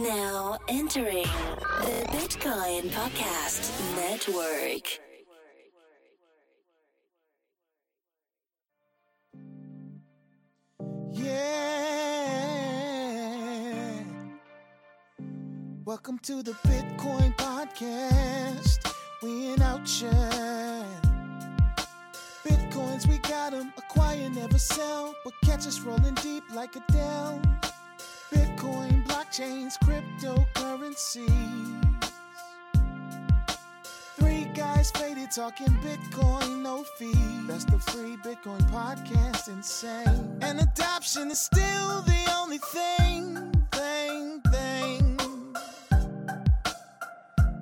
Now entering the Bitcoin Podcast Network. Yeah. Welcome to the Bitcoin Podcast. We in outshine. Bitcoins, we got 'em. Acquire, never sell. But catch us rolling deep like Adele. Bitcoin, blockchains, cryptocurrencies. Three guys faded talking Bitcoin, no fee. That's the free Bitcoin podcast, insane. And adoption is still the only thing, thing, thing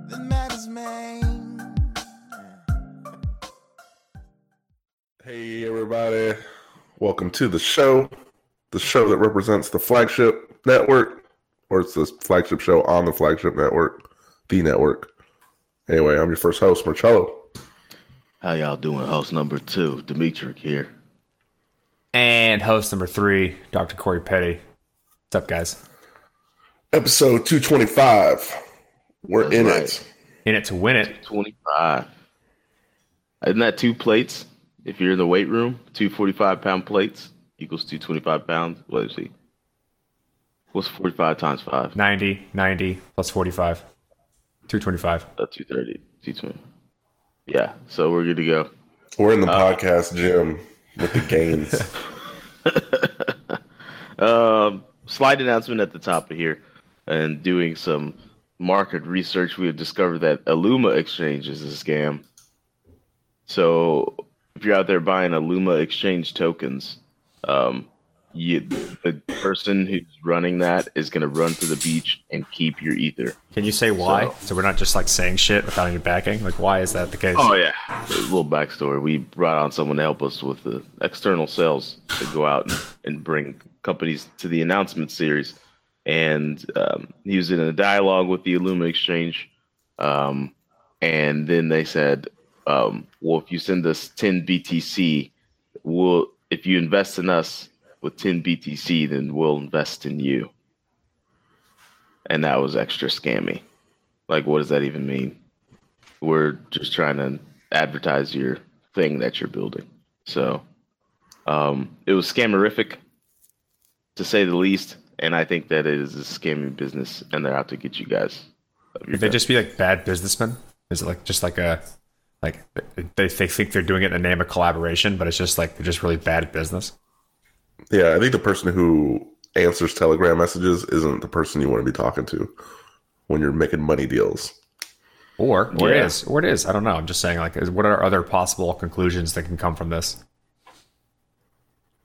that matters, man. Hey, everybody. Welcome to the show. The show that represents the flagship network, or it's the flagship show on the flagship network, the network. Anyway, I'm your first host, Marcello. How y'all doing? Host number two, Dimitri here. And host number three, Dr. Corey Petty. What's up, guys? Episode 225. We're That's in right. it. In it to win it. 25. Isn't that two plates? If you're in the weight room, two 45 pound plates equals 225 pounds. What is he? What's 45 times 5? 90, 90 plus 45. 225. Uh, 230. 220. Yeah, so we're good to go. We're in the podcast gym with the gains. Um, slight announcement at the top of here. And doing some market research, we have discovered that Aluma Exchange is a scam. So if you're out there buying Aluma Exchange tokens, um, you, the person who's running that is going to run to the beach and keep your ether. Can you say why? So- So, we're not just like saying shit without any backing? Like, why is that the case? Oh yeah, a little backstory. We brought on someone to help us with the external sales to go out and, and bring companies to the announcement series, and um, he was in a dialogue with the Illuma Exchange, um, and then they said, um, "Well, if you send us 10 BTC, we'll if you invest in us with 10 BTC, then we'll invest in you." And that was extra scammy. Like, what does that even mean? we're just trying to advertise your thing that you're building. So um, it was scammerific, to say the least. And I think that it is a scamming business, and they're out to get you guys. Could they just be like bad businessmen? Is it like just like a like they, they think they're doing it in the name of collaboration, but it's just like they're just really bad at business? Yeah, I think the person who answers Telegram messages isn't the person you want to be talking to when you're making money deals. Or or Yeah. is, or it is. I don't know. I'm just saying like, is, what are other possible conclusions that can come from this?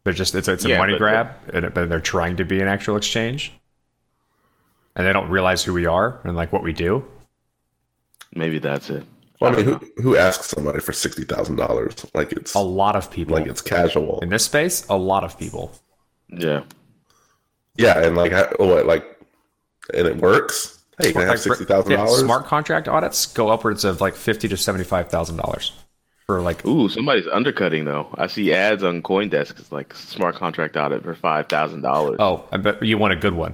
They're just it's it's a Yeah, money but- grab, and but they're trying to be an actual exchange, and they don't realize who we are and like what we do. Maybe that's it. Well, I mean, who, who asks somebody for $60,000? Like it's, A lot of people like it's casual. in this space. A lot of people. Yeah. Yeah, and like, I- what, like, and it works. Hey, can I have sixty thousand yeah, dollars? smart contract audits go upwards of like fifty to seventy five thousand dollars for like Ooh, somebody's undercutting though. I see ads on CoinDesk. It's like smart contract audit for five thousand dollars. oh, I bet you want a good one.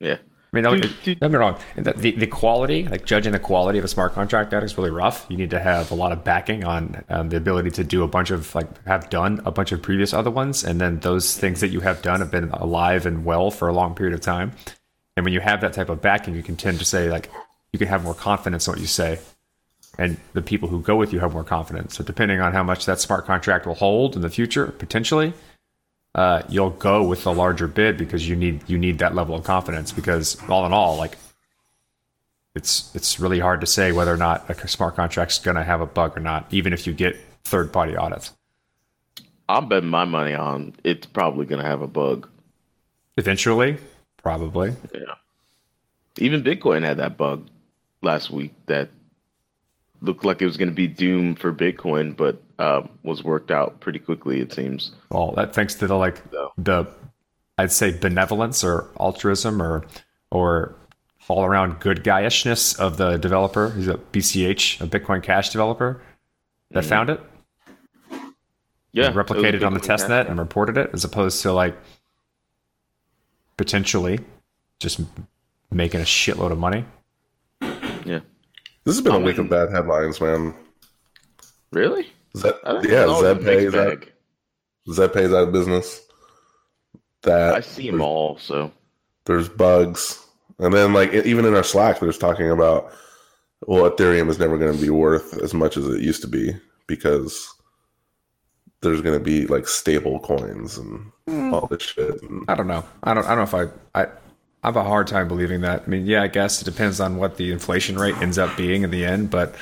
yeah. I mean, dude. don't get me wrong. The, the, quality, like judging the quality of a smart contract audit is really rough. You need to have a lot of backing on um, the ability to do a bunch of, like, have done a bunch of previous other ones. And then those things that you have done have been alive and well for a long period of time. And when you have that type of backing, you can tend to say, like, you can have more confidence in what you say. And the people who go with you have more confidence. So, depending on how much that smart contract will hold in the future, potentially, uh, you'll go with the larger bid because you need you need that level of confidence. Because all in all, like it's it's really hard to say whether or not a smart contract's going to have a bug or not, even if you get third party audits. I'm betting my money on it's probably going to have a bug. Eventually, probably. Yeah. Even Bitcoin had that bug last week that looked like it was going to be doomed for Bitcoin, but uh, was worked out pretty quickly. It seems. Well, that thanks to the like the I'd say benevolence or altruism or or all around good guyishness of the developer. He's a BCH, a Bitcoin Cash developer that found it. Yeah, replicated was on the test net and reported it as opposed to like potentially just making a shitload of money. Yeah. This has been a I week of bad headlines, man. Really? Zed, I think yeah, it's ZebPay's out. bag. ZebPay's out of business. That I see them all. So there's bugs, and then like even in our Slack, there's talking about well, Ethereum is never going to be worth as much as it used to be because there's going to be like stable coins and Hmm. all this shit. And, I don't know. I don't. I don't know if I. I. I have a hard time believing that. I mean, yeah, I guess it depends on what the inflation rate ends up being in the end, but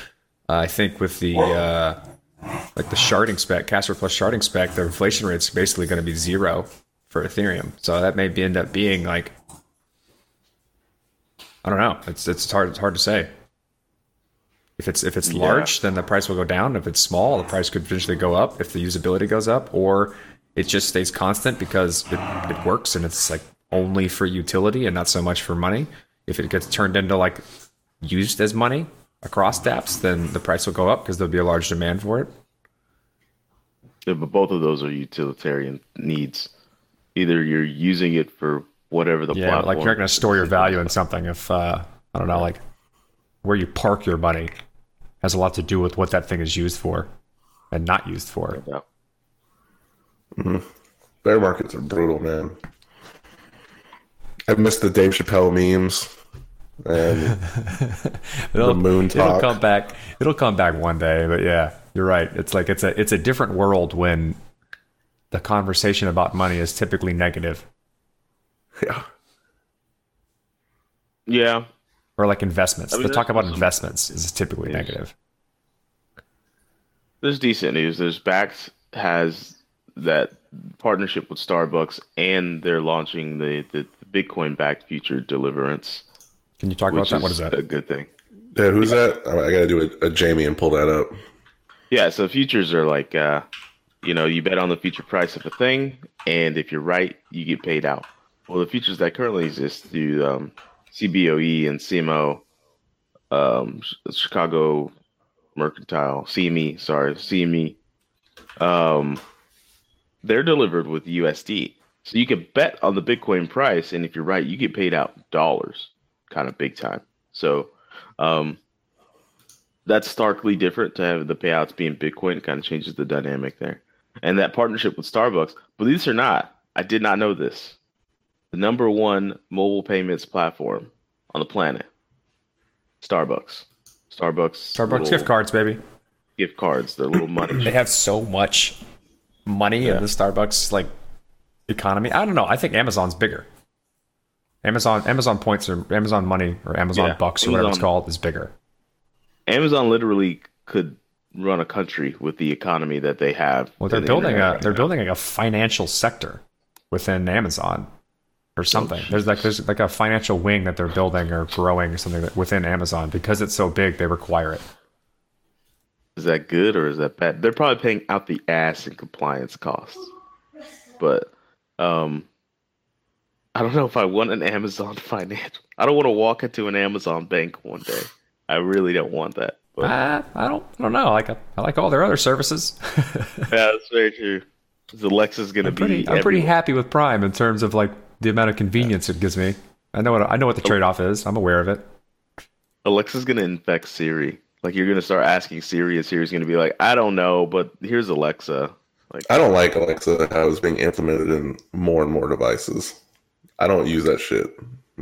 uh, I think with the uh, like the sharding spec, Casper plus sharding spec, the inflation rate's basically going to be zero for Ethereum. So that may be, end up being like I don't know. It's it's hard it's hard to say. If it's if it's Yeah. large, then the price will go down. If it's small, the price could potentially go up if the usability goes up, or it just stays constant because it, it works and it's like only for utility and not so much for money. If it gets turned into like used as money across dApps, then the price will go up because there'll be a large demand for it. Yeah, but both of those are utilitarian needs. Either you're using it for whatever the Yeah, platform. like you're not going to store your value in something if uh, I don't know, like where you park your money has a lot to do with what that thing is used for and not used for. Yeah. bear markets are brutal, man. I missed the Dave Chappelle memes and It'll, moon it'll come back. It'll come back one day. But yeah, you're right. It's like it's a it's a different world when the conversation about money is typically negative, yeah. Yeah. or like investments. I mean, the talk about investments is typically negative. There's decent news. There's Bakkt has that partnership with Starbucks, and they're launching the, the, Bitcoin backed future deliverance, Can you talk about which that? is What is that? a good thing. Yeah, who's that? I I gotta do a, a Jamie and pull that up. Yeah, so futures are like, uh, you know, you bet on the future price of a thing, and if you're right, you get paid out. Well, the futures that currently exist through um, CBOE and CMO, um, Chicago Mercantile, CME, sorry, CME, um, they're delivered with USD. So you can bet on the Bitcoin price, and if you're right, you get paid out dollars, kind of big time. So, um, that's starkly different to have the payouts being Bitcoin. It kind of changes the dynamic there. And that partnership with Starbucks, believe this or not, I did not know this. The number one mobile payments platform on the planet, Starbucks. Starbucks. Starbucks gift cards, baby. Gift cards. Their little money. They have so much money in the Starbucks like economy. I don't know. I think Amazon's bigger. Amazon Amazon points or Amazon money or Amazon Yeah, bucks or whatever it's called is bigger. Amazon literally could run a country with the economy that they have. Well, they're the building a right they're now. building like a financial sector within Amazon or oh, something. there's like there's like a financial wing that they're building or growing or something within Amazon because it's so big. They require it. Is that good or is that bad? They're probably paying out the ass in compliance costs. But um I don't know if I want an Amazon financial. I don't want to walk into an Amazon bank one day. I really don't want that. But Uh, I don't I don't know. I like I like all their other services. yeah, that's very true. Alexa's gonna I'm be pretty I'm pretty happy with Prime in terms of like the amount of convenience it gives me. I know what I know what the trade off is. I'm aware of it. Alexa's gonna infect Siri. Like you're gonna start asking Siri and Siri's gonna be like, I don't know, but here's Alexa. Like I don't like Alexa how it's being implemented in more and more devices. I don't use that shit.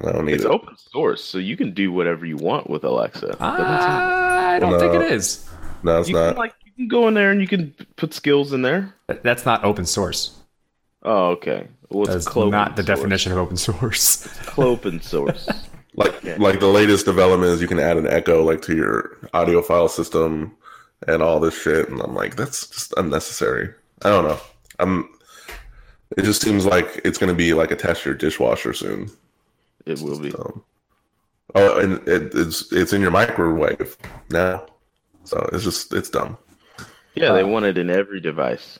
I don't need it's it. open source, so you can do whatever you want with Alexa. Ah, I don't think it is. No, it's you not. can like you can go in there and you can put skills in there. That's not open source. Oh, okay. Well, it's That's not the source. definition of open source. Clopen source. like like the latest development is you can add an echo like to your audio file system and all this shit and i'm like that's just unnecessary i don't know i'm it just seems like it's going to be like attached to your dishwasher soon it will be. oh and it, it's it's in your microwave now so it's just it's dumb Yeah, they want it in every device.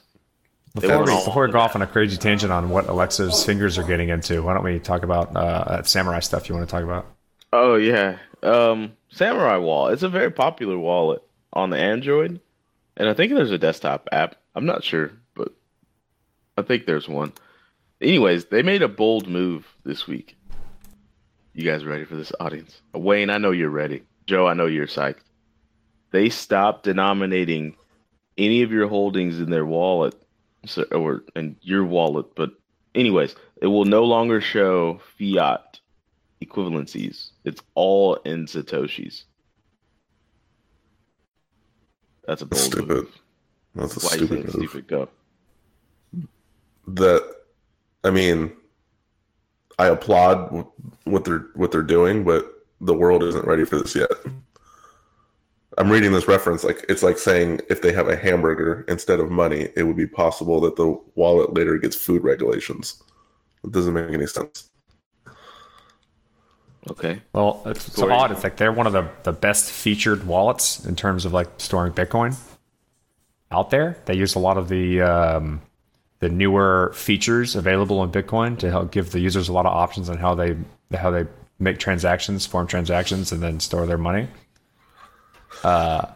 Before want we, before we go off on a crazy tangent on what Alexa's fingers are getting into, why don't we talk about uh, that Samourai stuff you want to talk about? Oh yeah, um, Samourai Wall. It's a very popular wallet on the Android, and I think there's a desktop app. I'm not sure, but I think there's one. Anyways, they made a bold move this week. You guys ready for this audience? Wayne, I know you're ready. Joe, I know you're psyched. They stopped denominating any of your holdings in their wallet, so, or in your wallet. But, anyways, it will no longer show fiat equivalencies. It's all in satoshis. That's a bold Stupid. move. That's a Why stupid think move. stupid? Go. That, I mean, I applaud what they're what they're doing, but the world isn't ready for this yet. I'm reading this reference like it's like saying if they have a hamburger instead of money, it would be possible that the wallet later gets food regulations. It doesn't make any sense. Okay. Well, it's, it's odd. It's like they're one of the, the best featured wallets in terms of like storing Bitcoin out there. They use a lot of the um, the newer features available in Bitcoin to help give the users a lot of options on how they how they make transactions, form transactions, and then store their money. Uh,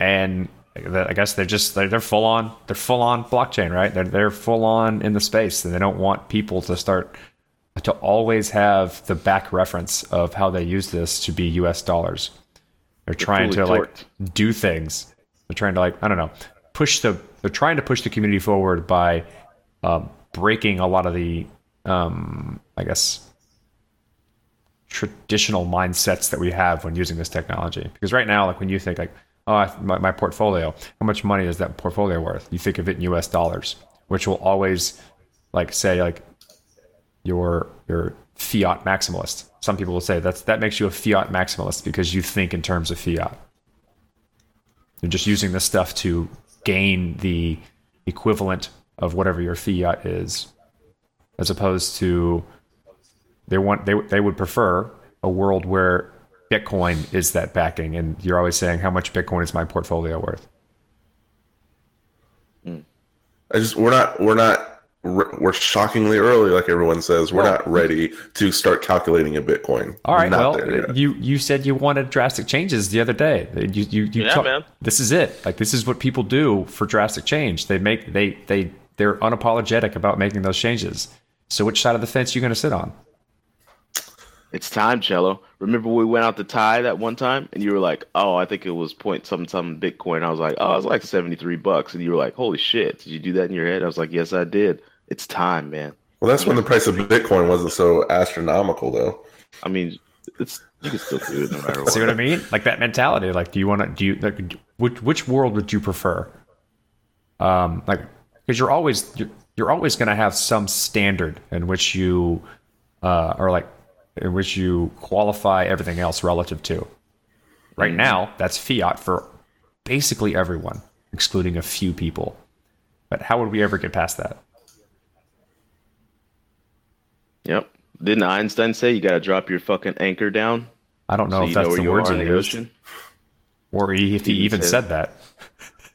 and I guess they're just they're, they're full on they're full on blockchain, right? They're they're full on in the space, and they don't want people to start to always have the back reference of how they use this to be U.S. dollars. They're trying to fully like do things. They're trying to like I don't know push the. They're trying to push the community forward by um, breaking a lot of the um, I guess traditional mindsets that we have when using this technology. Because right now, like when you think like, oh, my, my portfolio, how much money is that portfolio worth? You think of it in U.S. dollars, which will always like say like you're you're fiat maximalist. Some people will say that's that makes you a fiat maximalist because you think in terms of fiat. You're just using this stuff to gain the equivalent of whatever your fiat is, as opposed to they want they they would prefer a world where Bitcoin is that backing, and you're always saying how much Bitcoin is my portfolio worth. Hmm. I just we're not we're not we're shockingly early, like everyone says. We're not ready to start calculating a Bitcoin. All right, Not well, you you said you wanted drastic changes the other day. You you, you Yeah, talk- man. This is it. Like this is what people do for drastic change. They make they they they're unapologetic about making those changes. So which side of the fence are you going to sit on? It's time, Cello. Remember we went out to Thai that one time, and you were like, "Oh, I think it was point something something Bitcoin." I was like, "Oh, it was like seventy three bucks," and you were like, "Holy shit! Did you do that in your head?" I was like, "Yes, I did." It's time, man. well, that's when the price of Bitcoin wasn't so astronomical, though. I mean, it's you can still do it no matter what. See what I mean? Like that mentality. Like, do you want to? Do you like? Which which world would you prefer? Um, like, because you're always you're, you're always going to have some standard in which you, uh, are like in which you qualify everything else relative to. Right now, that's fiat for basically everyone, excluding a few people. But how would we ever get past that? Yep. Didn't Einstein say you got to drop your fucking anchor down I don't know so if that's know the words are in he the used, ocean? or he, if he He even said- said that.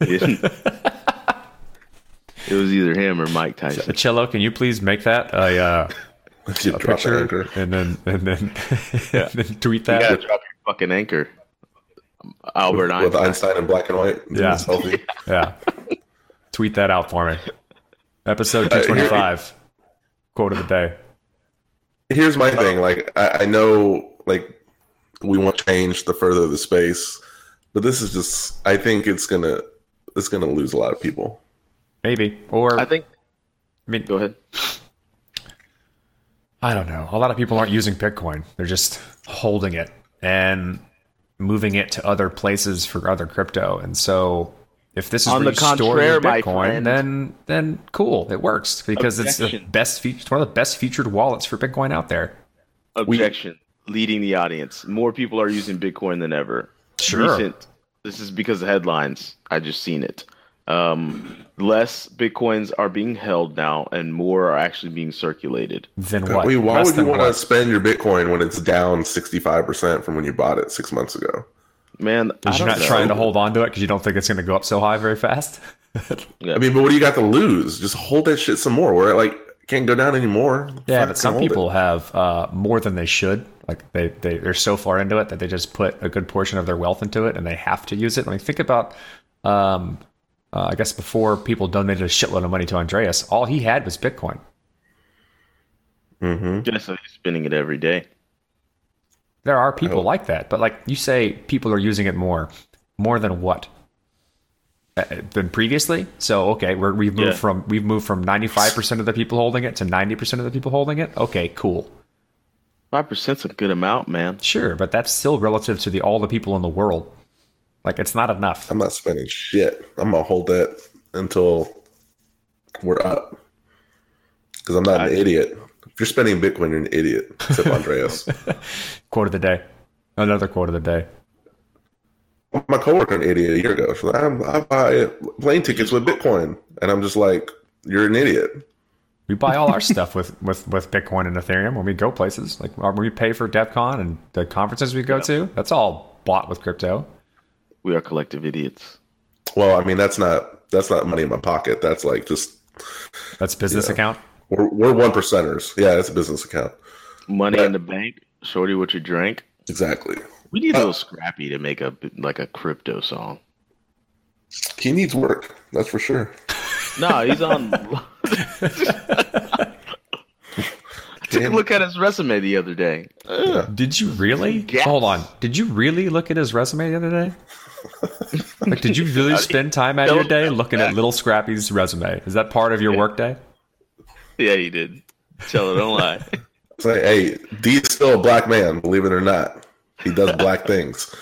Didn't. it was either him or Mike Tyson. Cello, can you please make that a, uh, a drop the picture anchor. and then and then, and then tweet You that? got to drop your fucking anchor. Albert with Einstein. Einstein in black and white. Yeah. Selfie. Yeah. Tweet that out for me. Episode 225. Quote of the day. Here's my thing. Uh, like, I, I know, like, we want change the further the space, but this is just. I think it's gonna. It's gonna lose a lot of people. Maybe. Or, I think I mean, Go ahead. I don't know. A lot of people aren't using Bitcoin. They're just holding it and moving it to other places for other crypto. And so if this is On where the you store contraire, Bitcoin, friend. then then cool. It works because it's the best fe- it's one of the best featured wallets for Bitcoin out there. Objection. Leading the audience. More people are using Bitcoin than ever. Sure. Recent. This is because of headlines. I just seen it. Um, less Bitcoins are being held now, and more are actually being circulated. Then what? mean, why Less would you want to spend your Bitcoin when it's down 65% from when you bought it six months ago? Man, I you're don't know. trying to hold on to it because you don't think it's going to go up so high very fast. Yeah. I mean, but what do you got to lose? Just hold that shit some more. Where it like can't go down anymore. Yeah, Fuck, but some hold it. people have uh, more than they should. Like they, they they're so far into it that they just put a good portion of their wealth into it, and they have to use it. I mean, think about, um, uh, I guess before people donated a shitload of money to Andreas, all he had was Bitcoin. Mm-hmm. Just so he's spending it every day. There are people like that, but like you say, people are using it more. More than what? Uh, Than previously. So okay, we're, we've moved Yeah. from we've moved from ninety five percent of the people holding it to ninety percent of the people holding it. Okay, cool. Five percent's a good amount, man. Sure, but that's still relative to the all the people in the world. Like it's not enough. I'm not spending shit. I'm gonna hold that until we're up. Because I'm not an idiot. If you're spending Bitcoin, you're an idiot. Except Andreas. Quote of the day. Another quote of the day. My coworker an idiot a year ago. So I'm, I buy plane tickets with Bitcoin, and I'm just like, you're an idiot. We buy all our stuff with, with, with Bitcoin and Ethereum when we go places. Like when we pay for DEF CON and the conferences we go to, that's all bought with crypto. We are collective idiots. Well, I mean, that's not that's not money in my pocket. That's like just That's business account. We're we're one percenters. Yeah, it's a business account. Money But- in the bank. Shorty, what you drink? Exactly. We need a Uh, little scrappy to make a like a crypto song. He needs work. That's for sure. No, he's on. I took a look at his resume the other day. Did you really? Yes. Hold on. Did you really look at his resume the other day? like, did you really spend time out of your day looking at Little Scrappy's resume? Is that part of your work day? Yeah, he did. Tell her, don't lie. Say, hey, D's still a black man, believe it or not. He does black things.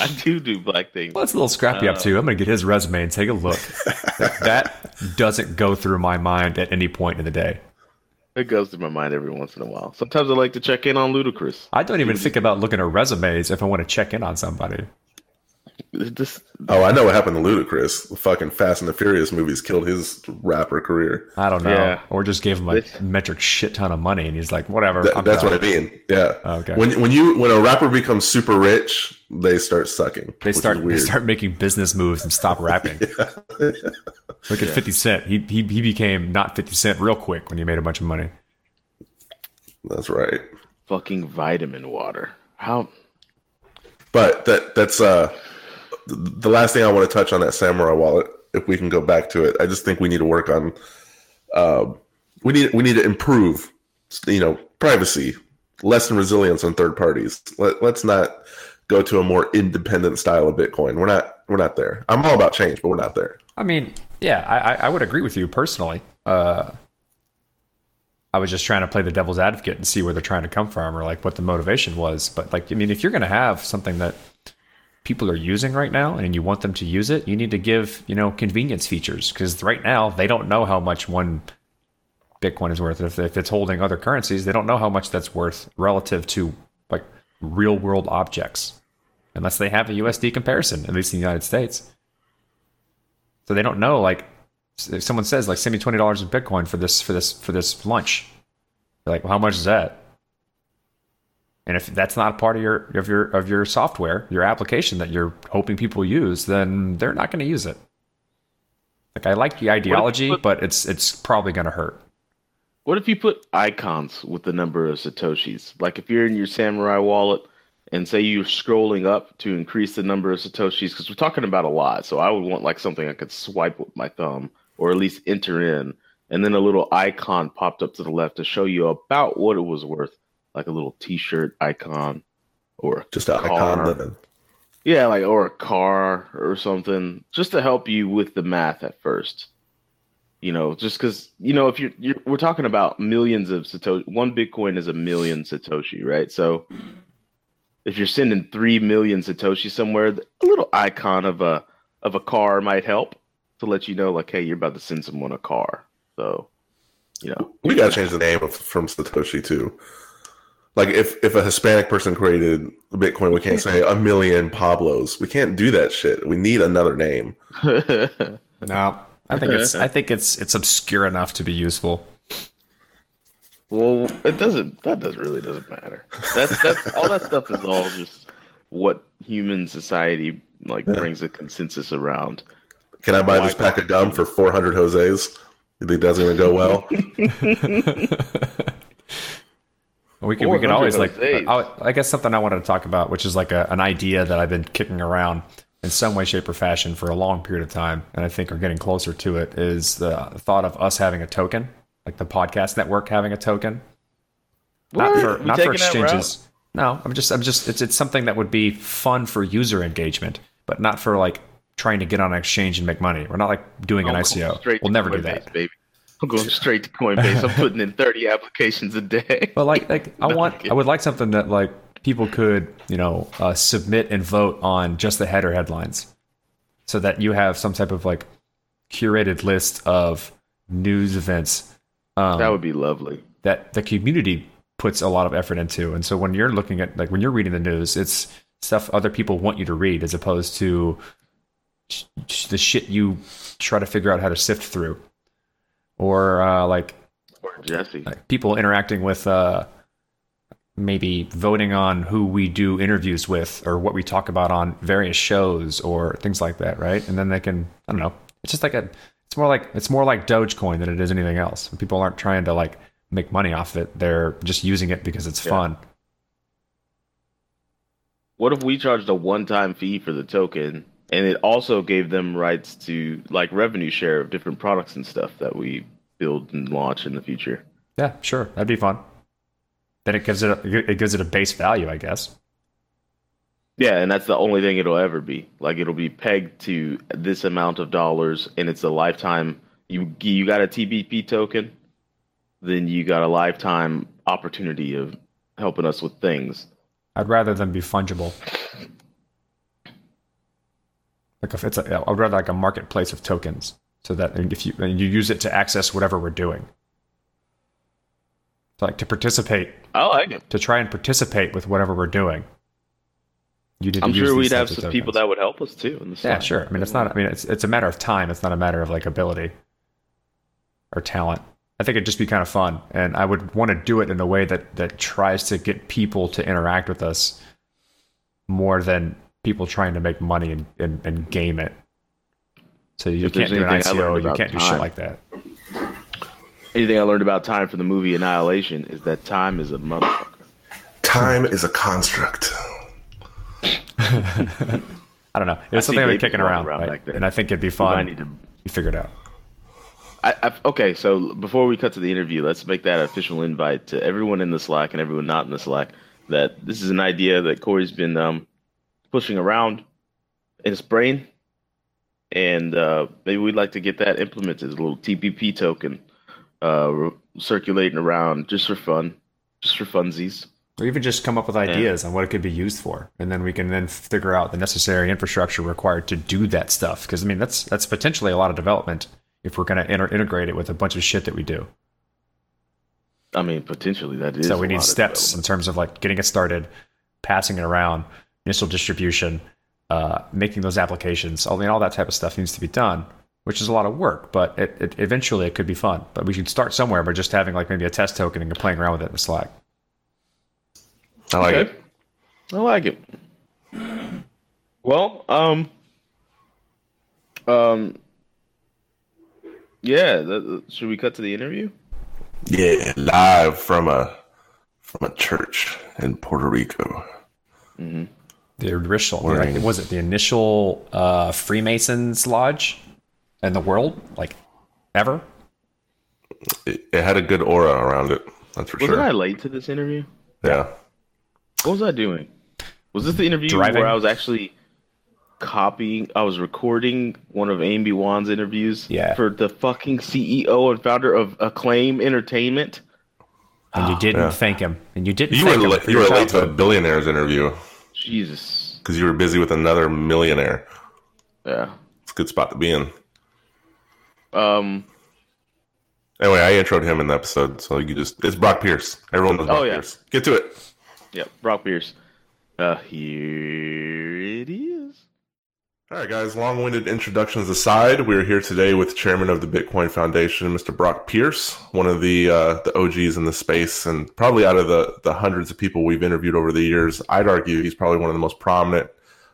I do do black things. What's well, a Little Scrappy up uh, to? I'm going to get his resume and take a look. that doesn't go through my mind at any point in the day. It goes through my mind every once in a while. Sometimes I like to check in on Ludacris. I don't even think about looking at resumes if I want to check in on somebody. This, Oh, I know what happened to Ludacris. The fucking Fast and the Furious movies killed his rapper career. I don't know. Yeah. Or just gave him a metric shit ton of money and he's like, whatever. That- that's done. what I mean. Yeah. Okay. When when you when a rapper becomes super rich, they start sucking. They start they start making business moves and stop rapping. Look at Fifty Cent. He, he he became not Fifty Cent real quick when he made a bunch of money. That's right. fucking vitamin water. How? But that that's uh th- the last thing I want to touch on that Samourai wallet. If we can go back to it, I just think we need to work on. Uh, we need we need to improve, you know, privacy, lessen resilience on third parties. Let, let's not go to a more independent style of Bitcoin. We're not we're not there. I'm all about change, but we're not there. I mean, yeah, I, I- would agree with you personally. Uh, I was just trying to play the devil's advocate and see where they're trying to come from or like what the motivation was. But like, I mean, if you're going to have something that people are using right now and you want them to use it, you need to give, you know, convenience features because right now they don't know how much one Bitcoin is worth. If, if it's holding other currencies, they don't know how much that's worth relative to like real world objects unless they have a USD comparison, at least in the United States. So they don't know like if someone says like send me twenty dollars in Bitcoin for this for this for this lunch. They're like, well, how much is that? And if that's not a part of your of your of your software, your application that you're hoping people use, then they're not going to use it. Like I like the ideology, put- but it's it's probably going to hurt. What if you put icons with the number of satoshis? Like if you're in your Samourai wallet and say you're scrolling up to increase the number of satoshis, because we're talking about a lot. So I would want like something I could swipe with my thumb or at least enter in, and then a little icon popped up to the left to show you about what it was worth, like a little T-shirt icon or Just an car. icon living. Yeah, like or a car or something, just to help you with the math at first. You know, just because you know if you're, you're we're talking about millions of satoshi. One Bitcoin is a million satoshi, right? So if you're sending three million satoshi somewhere, a little icon of a of a car might help to let you know, like, hey, you're about to send someone a car. So, you know, We gotta change the name of, from Satoshi too. Like if if a Hispanic person created Bitcoin, we can't say a million Pablos. We can't do that shit. We need another name. No, I think it's I think it's it's obscure enough to be useful. Well, it doesn't. That does really doesn't matter. That's that's all that stuff is all just what human society like brings a consensus around. Can I buy this pack of gum for four hundred Jose's? You think that's gonna go well? We can we can always like I, I guess something I wanted to talk about, which is like a, an idea that I've been kicking around in some way, shape, or fashion for a long period of time, and I think are getting closer to it. Is the thought of us having a token, like the podcast network having a token, not for not for taking that route? exchanges. No, I'm just I'm just it's it's something that would be fun for user engagement, but not for like trying to get on an exchange and make money. We're not like doing an oh, ICO. We'll never do that. baby. I'm going straight to Coinbase. I'm putting in 30 applications a day. But like like I want I would like something that like people could, you know, uh, submit and vote on just the header headlines. So that you have some type of like curated list of news events um, that would be lovely. that the community puts a lot of effort into. And so when you're looking at like when you're reading the news, it's stuff other people want you to read as opposed to the shit you try to figure out how to sift through. Or uh, like Or Jesse. like people interacting with uh, maybe voting on who we do interviews with or what we talk about on various shows or things like that, right? And then they can I don't know. It's just like a it's more like it's more like Dogecoin than it is anything else. People aren't trying to like make money off it. They're just using it because it's Yeah. fun. What if we charged a one-time fee for the token, and it also gave them rights to like revenue share of different products and stuff that we build and launch in the future? Yeah, sure. That'd be fun. Then it gives it a, it gives it a base value, I guess. Yeah, and that's the only thing it'll ever be. Like it'll be pegged to this amount of dollars, and it's a lifetime. You you got a TBP token, then you got a lifetime opportunity of helping us with things. I'd rather them be fungible. Like if it's a, I'd rather like a marketplace of tokens, so that if you and you use it to access whatever we're doing, so like to participate, oh, I like it. to try and participate with whatever we're doing. You I'm sure we'd have some people that would help us too. In the Yeah, sure. I mean, it's not. I mean, it's it's a matter of time. It's not a matter of like ability or talent. I think it'd just be kind of fun, and I would want to do it in a way that that tries to get people to interact with us more than people trying to make money and, and, and game it. So you If can't do an anything I learned ICO. You can't do shit like that. Anything I learned about time from the movie Annihilation is that time is a motherfucker. Time is a construct. I don't know. It was see something I've been kicking around, around right? back and I think it'd be fun. I need to. You figure it out. I, I, okay, so before we cut to the interview, let's make that official invite to everyone in the Slack and everyone not in the Slack that this is an idea that Corey's been um, pushing around in his brain, and uh, maybe we'd like to get that implemented. A little TBP token uh, re- circulating around just for fun, just for funsies. Or even just come up with ideas on what it could be used for, and then we can then figure out the necessary infrastructure required to do that stuff. Because I mean, that's that's potentially a lot of development if we're going to inter- integrate it with a bunch of shit that we do. I mean, potentially that is. so a we need lot steps in terms of like getting it started, passing it around, initial distribution, uh, making those applications. I mean, all that type of stuff needs to be done, which is a lot of work. But it, it eventually it could be fun. But we should start somewhere by just having like maybe a test token and playing around with it in Slack. I like Okay. it. I like it. Well, um, um, yeah. th- th- should we cut to the interview? Yeah, live from a from a church in Puerto Rico. The original, the, like, was it the initial uh, Freemasons lodge in the world, like ever? It, it had a good aura around it. That's for Wasn't sure. I late to this interview? yeah. What was I doing? Was this the interview Driving? where I was actually copying? I was recording one of Amy Wan's interviews. Yeah. For the fucking CEO and founder of Acclaim Entertainment. And you didn't yeah. thank him, and you didn't. You were thank him you were late to a billionaire's interview Jesus. because you were busy with another millionaire. Yeah. It's a good spot to be in. Um. Anyway, I introed him in the episode, so you just it's Brock Pierce. Everyone knows Brock Oh, yeah. Pierce. Get to it. Yeah. Brock Pierce. Uh. Here it is. All right, guys, long winded introductions aside, we're here today with Chairman of the Bitcoin Foundation, Mr. Brock Pierce, one of the uh, the OGs in the space, and probably out of the, the hundreds of people we've interviewed over the years, I'd argue he's probably one of the most prominent,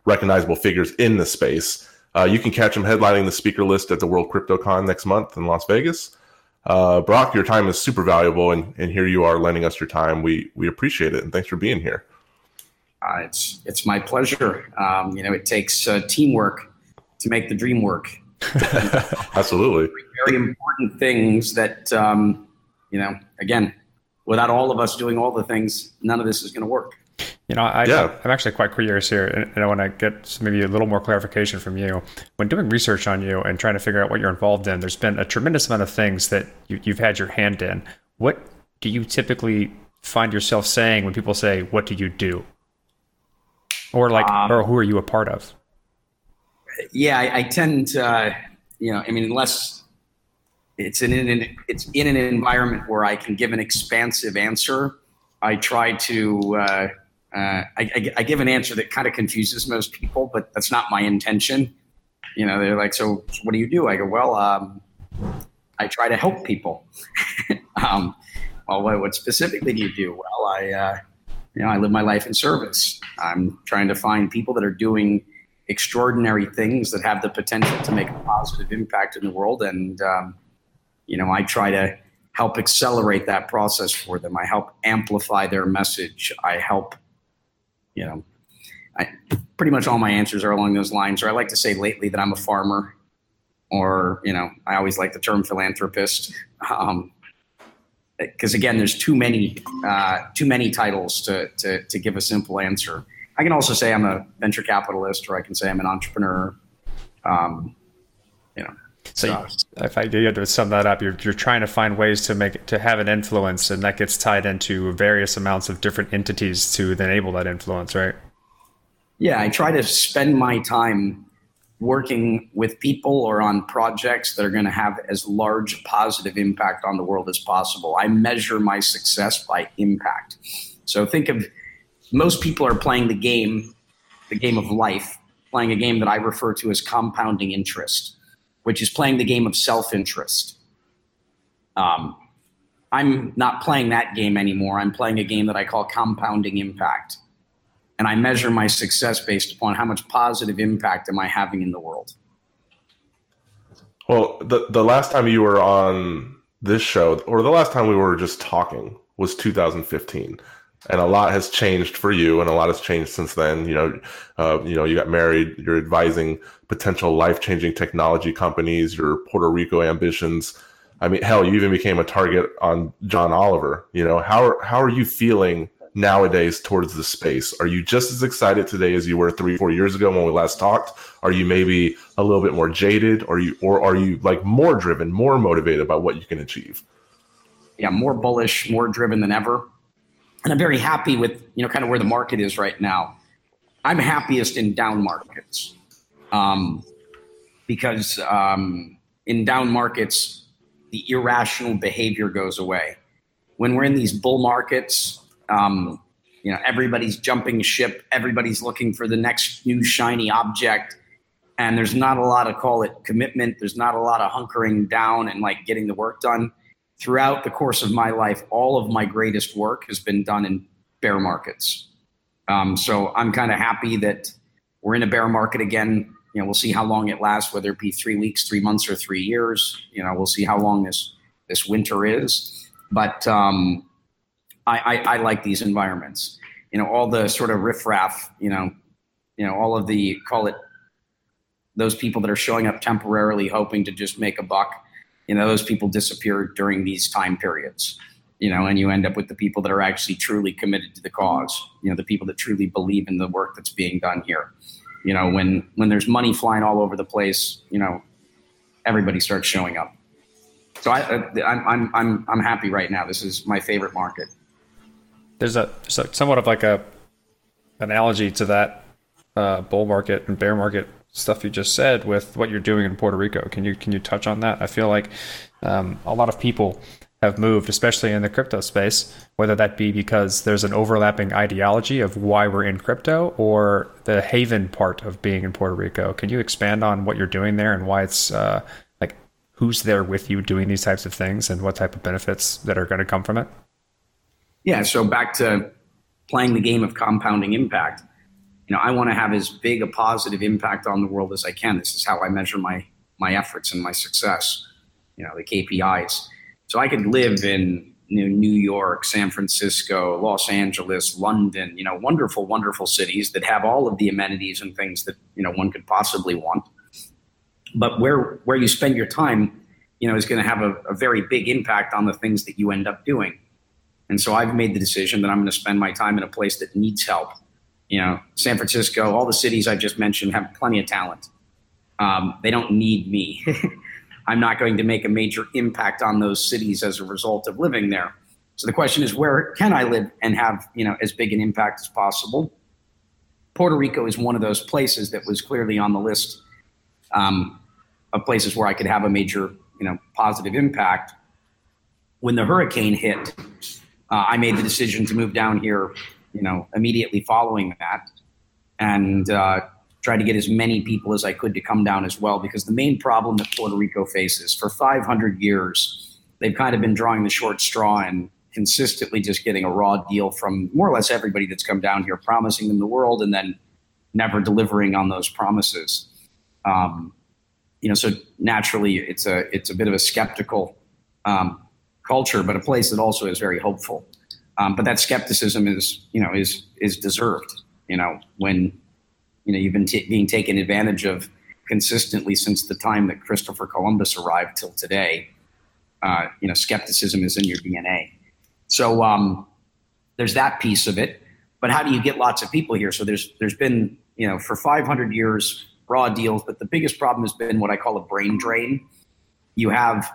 recognizable figures in the space. Uh, you can catch him headlining the speaker list at the World CryptoCon next month in Las Vegas. Uh, Brock, your time is super valuable, and, and here you are lending us your time. We we appreciate it, and thanks for being here. Uh, it's it's my pleasure. Um, you know, it takes uh, teamwork to make the dream work. Absolutely. Very important things that um, you know. Again, without all of us doing all the things, none of this is going to work. You know, I, Yeah. I'm actually quite curious here, and and I want to get maybe a little more clarification from you. When doing research on you and trying to figure out what you're involved in, there's been a tremendous amount of things that you, you've had your hand in. What do you typically find yourself saying when people say, "What do you do?" Or like, Um, or who are you a part of? yeah, I, I tend to, uh, you know, I mean, unless it's in an it's in an environment where I can give an expansive answer, I try to. Uh, uh, I, I, I give an answer that kind of confuses most people, but that's not my intention. You know, they're like, "So, what do you do?" I go, "Well, um, I try to help people." um, well, what, what specifically do you do? Well, I, uh, you know, I live my life in service. I'm trying to find people that are doing extraordinary things that have the potential to make a positive impact in the world. And, um, you know, I try to help accelerate that process for them. I help amplify their message. I help, you know, I, pretty much all my answers are along those lines. Or I like to say lately that I'm a farmer, or, you know, I always like the term philanthropist. Um, because again, there's too many uh, too many titles to, to to give a simple answer. I can also say I'm a venture capitalist, or I can say I'm an entrepreneur. Um, you know, So, if I do you had to sum that up, you're you're trying to find ways to make to have an influence, and that gets tied into various amounts of different entities to enable that influence, right? yeah, I try to spend my time working with people or on projects that are going to have as large a positive impact on the world as possible. I measure my success by impact. So think of most people are playing the game, the game of life, playing a game that I refer to as compounding interest, which is playing the game of self interest. Um, I'm not playing that game anymore. I'm playing a game that I call compounding impact and I measure my success based upon how much positive impact am I having in the world. Well, the the last time you were on this show, or the last time we were just talking, was 2015, and a lot has changed for you, and a lot has changed since then. You know, uh, you know, you got married. You're advising potential life changing technology companies. Your Puerto Rico ambitions. I mean, hell, you even became a target on John Oliver. You know, how how are you feeling nowadays towards the space? Are you just as excited today as you were three, four years ago when we last talked? Are you maybe a little bit more jaded? Or you, or are you like more driven, more motivated by what you can achieve? Yeah, more bullish, more driven than ever. And I'm very happy with, you know, kind of where the market is right now. I'm happiest in down markets um, because um, in down markets, the irrational behavior goes away. When we're in these bull markets, um, you know, everybody's jumping ship, everybody's looking for the next new shiny object, and there's not a lot of call it commitment. There's not a lot of hunkering down and like getting the work done. Throughout the course of my life, all of my greatest work has been done in bear markets. Um, so I'm kind of happy that we're in a bear market again. You know, we'll see how long it lasts, whether it be three weeks, three months, or three years. You know, we'll see how long this this winter is. But um, I, I, I like these environments. You know, all the sort of riffraff. You know, you know, all of the call it those people that are showing up temporarily, hoping to just make a buck. You know, those people disappear during these time periods. You know, and you end up with the people that are actually truly committed to the cause. You know, the people that truly believe in the work that's being done here. You know, when when there's money flying all over the place, you know, everybody starts showing up. So I, uh, I'm I'm I'm I'm happy right now. This is my favorite market. There's a, somewhat of like a analogy to that uh, bull market and bear market stuff you just said with what you're doing in Puerto Rico. Can you can you touch on that? I feel like um, a lot of people have moved, especially in the crypto space, whether that be because there's an overlapping ideology of why we're in crypto or the haven part of being in Puerto Rico. Can you expand on what you're doing there and why it's uh, like who's there with you doing these types of things and what type of benefits that are going to come from it? Yeah. So back to playing the game of compounding impact. You know, I want to have as big a positive impact on the world as I can. This is how I measure my my efforts and my success. You know, the KPIs. So I could live in New York, San Francisco, Los Angeles, London. You know, wonderful, wonderful cities that have all of the amenities and things that you know one could possibly want. But where where you spend your time, you know, is going to have a, a very big impact on the things that you end up doing And so I've made the decision that I'm going to spend my time in a place that needs help. You know, San Francisco, all the cities I just mentioned have plenty of talent. Um, they don't need me. I'm not going to make a major impact on those cities as a result of living there. So the question is, where can I live and have you know as big an impact as possible? Puerto Rico is one of those places that was clearly on the list um, of places where I could have a major you know positive impact. When the hurricane hit, uh, I made the decision to move down here, you know, immediately following that, and uh, try to get as many people as I could to come down as well. Because the main problem that Puerto Rico faces for 500 years, they've kind of been drawing the short straw and consistently just getting a raw deal from more or less everybody that's come down here, promising them the world and then never delivering on those promises. Um, you know, so naturally, it's a it's a bit of a skeptical um, culture, but a place that also is very hopeful. Um, but that skepticism is, you know, is is deserved. You know, when you know you've been t- being taken advantage of consistently since the time that Christopher Columbus arrived till today. Uh, you know, skepticism is in your DNA. So um, there's that piece of it. But how do you get lots of people here? So there's there's been you know for 500 years raw deals, but the biggest problem has been what I call a brain drain. You have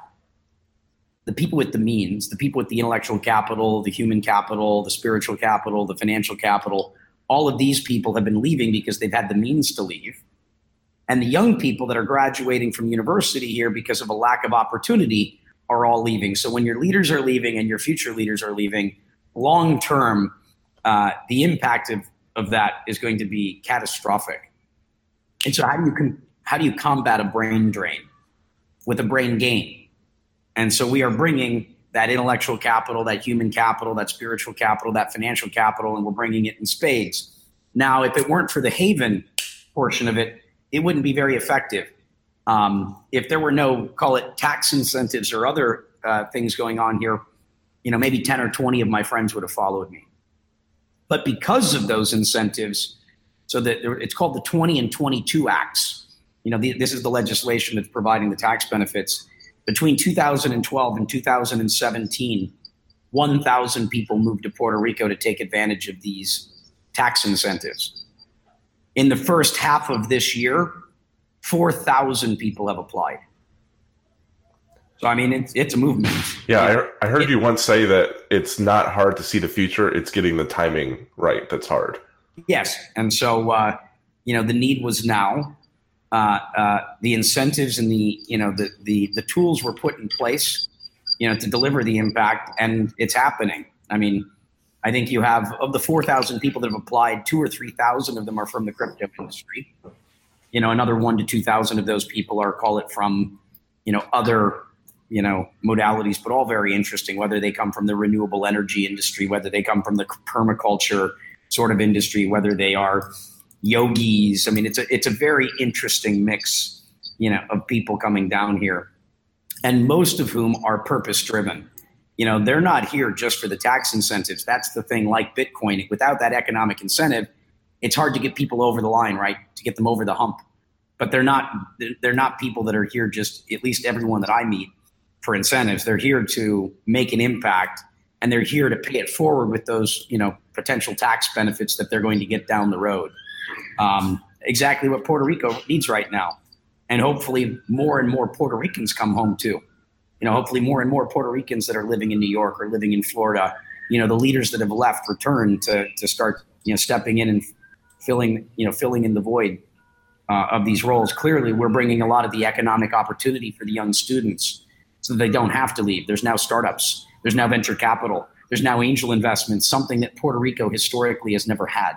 the people with the means, the people with the intellectual capital, the human capital, the spiritual capital, the financial capital, all of these people have been leaving because they've had the means to leave. And the young people that are graduating from university here because of a lack of opportunity are all leaving. So when your leaders are leaving and your future leaders are leaving, long term, uh, the impact of, of that is going to be catastrophic. And so how do you how do you combat a brain drain with a brain gain? And so we are bringing that intellectual capital, that human capital, that spiritual capital, that financial capital, and we're bringing it in spades. Now, if it weren't for the Haven portion of it, it wouldn't be very effective. Um, if there were no, call it tax incentives or other uh, things going on here, you know, maybe 10 or 20 of my friends would have followed me. But because of those incentives, so that it's called the 20 and 22 Acts. You know, the, this is the legislation that's providing the tax benefits between 2012 and 2017, 1,000 people moved to Puerto Rico to take advantage of these tax incentives. In the first half of this year, 4,000 people have applied. So, I mean, it's, it's a movement. Yeah, I, I heard you once say that it's not hard to see the future, it's getting the timing right that's hard. Yes. And so, uh, you know, the need was now. Uh, uh, the incentives and the you know the, the the tools were put in place, you know, to deliver the impact, and it's happening. I mean, I think you have of the four thousand people that have applied, two or three thousand of them are from the crypto industry. You know, another one to two thousand of those people are call it from, you know, other you know modalities, but all very interesting. Whether they come from the renewable energy industry, whether they come from the permaculture sort of industry, whether they are yogis. I mean, it's a it's a very interesting mix, you know, of people coming down here, and most of whom are purpose driven. You know, they're not here just for the tax incentives. That's the thing. Like Bitcoin, without that economic incentive, it's hard to get people over the line, right? To get them over the hump. But they're not they're not people that are here just at least everyone that I meet for incentives. They're here to make an impact and they're here to pay it forward with those, you know, potential tax benefits that they're going to get down the road um, exactly what Puerto Rico needs right now. And hopefully, more and more Puerto Ricans come home too. You know, hopefully, more and more Puerto Ricans that are living in New York or living in Florida, you know, the leaders that have left return to to start, you know, stepping in and filling, you know, filling in the void uh, of these roles. Clearly, we're bringing a lot of the economic opportunity for the young students, so they don't have to leave. There's now startups. There's now venture capital. There's now angel investments, something that Puerto Rico historically has never had.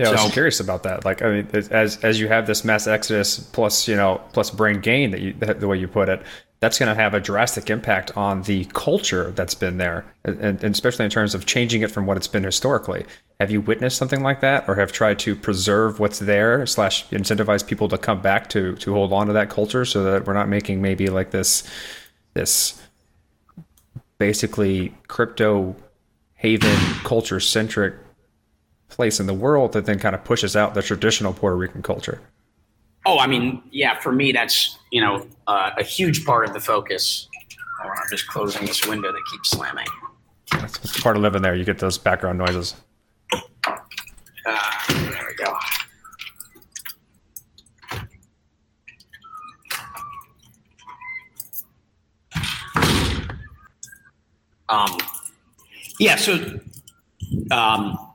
Yeah, I was curious about that. Like, I mean, as as you have this mass exodus plus, you know, plus brain gain that you the way you put it, that's going to have a drastic impact on the culture that's been there, and, and, especially in terms of changing it from what it's been historically. Have you witnessed something like that, or have tried to preserve what's there slash incentivize people to come back to to hold on to that culture, so that we're not making maybe like this this basically crypto haven culture centric place in the world that then kind of pushes out the traditional Puerto Rican culture. Oh, I mean, yeah, for me, that's, you know, uh, a huge part of the focus. Oh, I'm just closing this window that keeps slamming. That's part of living there. You get those background noises. Uh, there we go. Um, yeah, so um,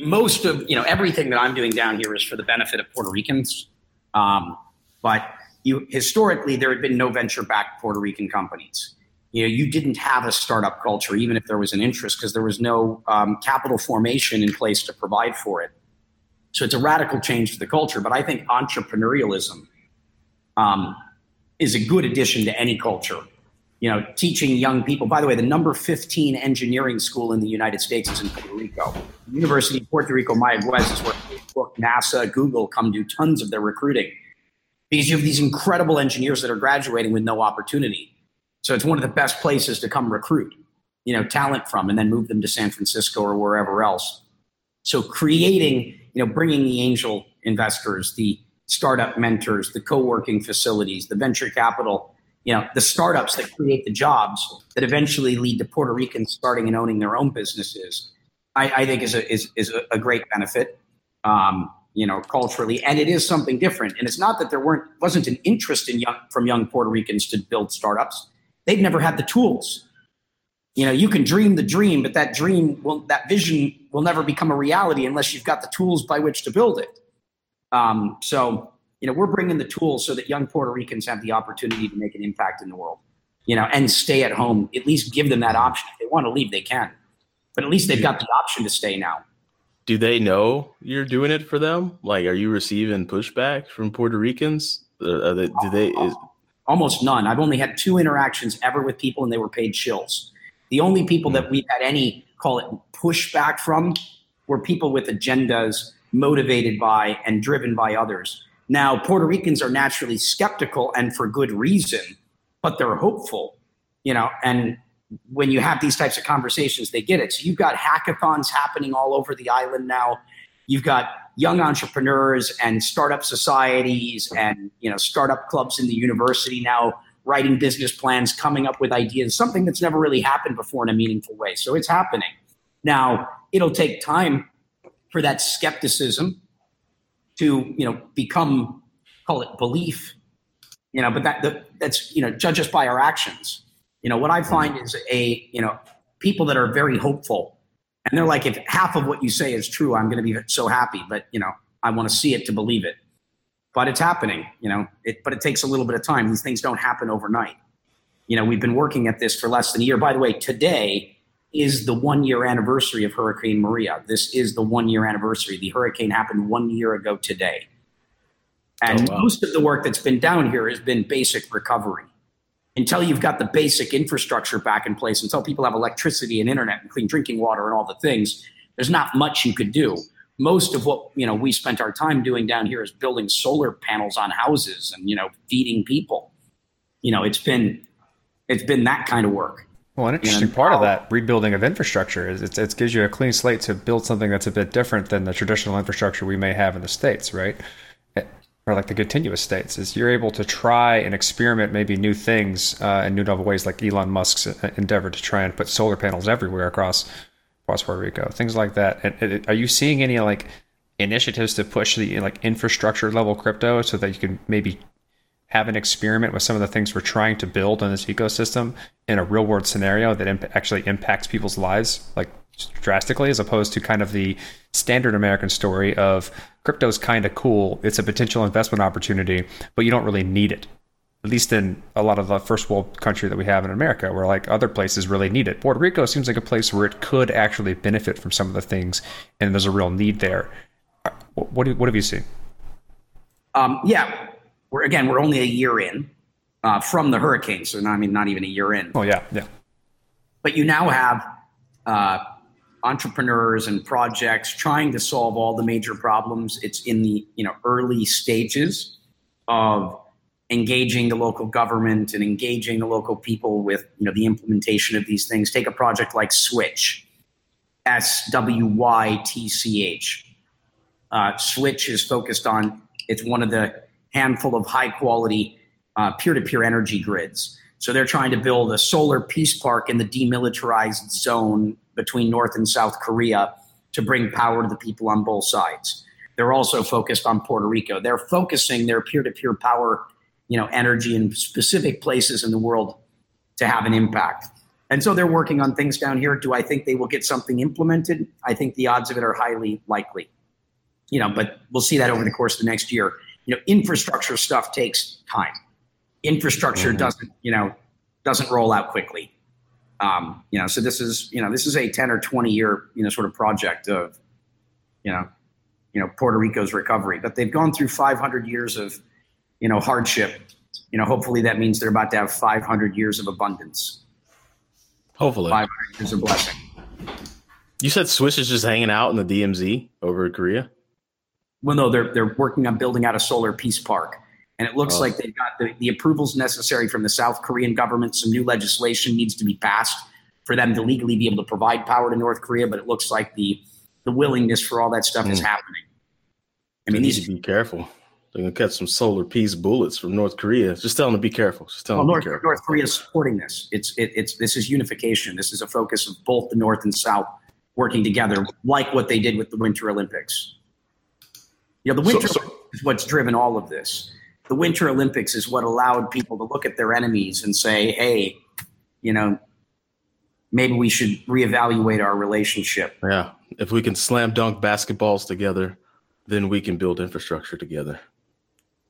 most of you know everything that I'm doing down here is for the benefit of Puerto Ricans. Um, but you historically there had been no venture-backed Puerto Rican companies. You know, you didn't have a startup culture, even if there was an interest, because there was no um, capital formation in place to provide for it. So it's a radical change to the culture. But I think entrepreneurialism um, is a good addition to any culture you know, teaching young people. By the way, the number 15 engineering school in the United States is in Puerto Rico. The University of Puerto Rico, Mayagüez, is where Facebook, NASA, Google come do tons of their recruiting because you have these incredible engineers that are graduating with no opportunity. So it's one of the best places to come recruit, you know, talent from, and then move them to San Francisco or wherever else. So creating, you know, bringing the angel investors, the startup mentors, the co-working facilities, the venture capital you know the startups that create the jobs that eventually lead to Puerto Ricans starting and owning their own businesses. I, I think is a is, is a great benefit. Um, you know, culturally, and it is something different. And it's not that there weren't wasn't an interest in young from young Puerto Ricans to build startups. They've never had the tools. You know, you can dream the dream, but that dream will that vision will never become a reality unless you've got the tools by which to build it. Um, so you know, we're bringing the tools so that young Puerto Ricans have the opportunity to make an impact in the world, you know, and stay at home. At least give them that option. If they want to leave, they can, but at least they've got the option to stay now. Do they know you're doing it for them? Like, are you receiving pushback from Puerto Ricans? Uh, they, do they? Is... Almost none. I've only had two interactions ever with people, and they were paid shills. The only people that hmm. we've had any call it pushback from were people with agendas motivated by and driven by others now, Puerto Ricans are naturally skeptical and for good reason, but they're hopeful, you know, and when you have these types of conversations, they get it. So you've got hackathons happening all over the island now. You've got young entrepreneurs and startup societies and you know startup clubs in the university now writing business plans, coming up with ideas, something that's never really happened before in a meaningful way. So it's happening. Now, it'll take time for that skepticism to you know become call it belief you know but that, that that's you know judge us by our actions. You know what i find is a you know people that are very hopeful and they're like if half of what you say is true i'm going to be so happy but you know i want to see it to believe it. But it's happening you know it, but it takes a little bit of time. These things don't happen overnight. You know we've been working at this for less than a year. By the way today is the one year anniversary of Hurricane Maria. This is the one year anniversary. The hurricane happened one year ago today. And oh, wow. most of the work that's been down here has been basic recovery. Until you've got the basic infrastructure back in place, until people have electricity and internet and clean drinking water and all the things, there's not much you could do. Most of what you know we spent our time doing down here is building solar panels on houses and you know feeding people. You know, it's been it's been that kind of work. Well, an interesting part of that rebuilding of infrastructure is it gives you a clean slate to build something that's a bit different than the traditional infrastructure we may have in the states, right? Eh, or like the continuous states, is you're able to try and experiment maybe new things uh, in new novel ways, like Elon Musk's uh, endeavor to try and put solar panels everywhere across across Puerto Rico, things like that. And, and are you seeing any like initiatives to push the like infrastructure level crypto so that you can maybe have an experiment with some of the things we're trying to build in this ecosystem in a real world scenario that imp- actually impacts people's lives like drastically as opposed to kind of the standard American story of crypto's kind of cool. It's a potential investment opportunity, but you don't really need it. At least in a lot of the first world country that we have in America, where like other places really need it. Puerto Rico seems like a place where it could actually benefit from some of the things, and there's a real need there. What do, what have you seen? Um, yeah, we're again we're only a year in uh, from the hurricane, so not, I mean not even a year in. Oh yeah, yeah. But you now have uh, entrepreneurs and projects trying to solve all the major problems. It's in the you know early stages of engaging the local government and engaging the local people with you know the implementation of these things. Take a project like Swytch, S W Y T C H. Uh, Swytch is focused on. It's one of the handful of high quality uh, peer-to-peer energy grids So they're trying to build a solar peace park in the demilitarized zone between North and South Korea to bring power to the people on both sides. They're also focused on Puerto Rico. They're focusing their peer-to-peer power, you know, energy in specific places in the world to have an impact. And so they're working on things down here. Do I think they will get something implemented? I think the odds of it are highly likely. You know, but we'll see that over the course of the next year. You know, infrastructure stuff takes time. Infrastructure Mm-hmm. doesn't, you know, doesn't roll out quickly. Um, you know, so this is, you know, this is a 10 or 20 year, you know, sort of project of, you know, you know, Puerto Rico's recovery. But they've gone through 500 years of, you know, hardship. You know, hopefully that means they're about to have 500 years of abundance, Hopefully. 500 years of blessing. You said Swiss is just hanging out in the DMZ over in Korea. Well, no, they're they're working on building out a solar peace park, and it looks Oh. like they've got the, the approvals necessary from the South Korean government. Some new legislation needs to be passed for them to legally be able to provide power to North Korea. But it looks like the the willingness for all that stuff is Hmm. happening. I mean, need these to be careful. They're gonna catch some solar peace bullets from North Korea. Just tell them to be careful. Just tell well, them North, to be careful. North Korea is supporting this. It's it, it's this is unification. This is a focus of both the North and South working together, like what they did with the Winter Olympics. You know, the Winter so- Olympics is what's driven all of this. The Winter Olympics is what allowed people to look at their enemies and say, "Hey, you know, maybe we should reevaluate our relationship." Yeah. If we can slam dunk basketballs together, then we can build infrastructure together.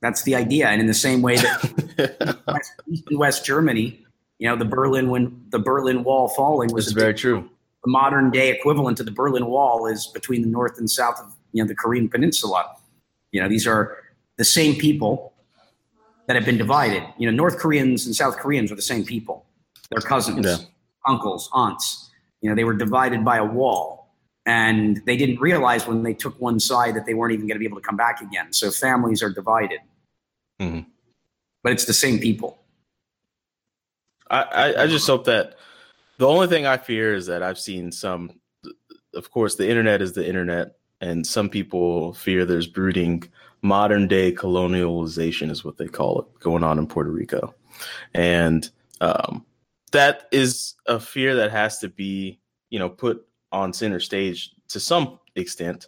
That's the idea. And in the same way that West, East and West Germany, you know, the Berlin when the Berlin Wall falling was very true. the modern day equivalent to the Berlin Wall is between the north and south of you know the Korean Peninsula. You know, these are the same people that have been divided. You know, North Koreans and South Koreans are the same people. They're cousins, Yeah. uncles, aunts. You know, they were divided by a wall. And they didn't realize when they took one side that they weren't even going to be able to come back again. So families are divided. Mhm. But it's the same people. I, I, I just hope that the only thing I fear is that I've seen some, of course, the internet is the internet, and some people fear there's brooding modern day colonialization, is what they call it, going on in Puerto Rico. And um, that is a fear that has to be, you know, put on center stage to some extent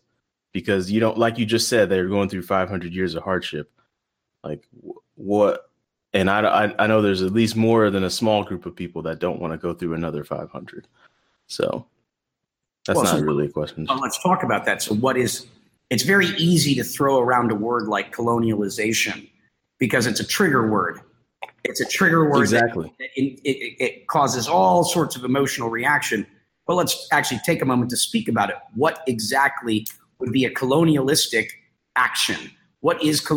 because you don't, like you just said, they're going through 500 years of hardship. Like, wh- what and I, I I know there's at least more than a small group of people that don't want to go through another 500. So that's Well, not so- really a question. Well, let's talk about that. So, what is? It's very easy to throw around a word like colonialization because it's a trigger word. It's a trigger word. Exactly. that it, it, it causes all sorts of emotional reaction. But let's actually take a moment to speak about it. What exactly would be a colonialistic action? What is uh,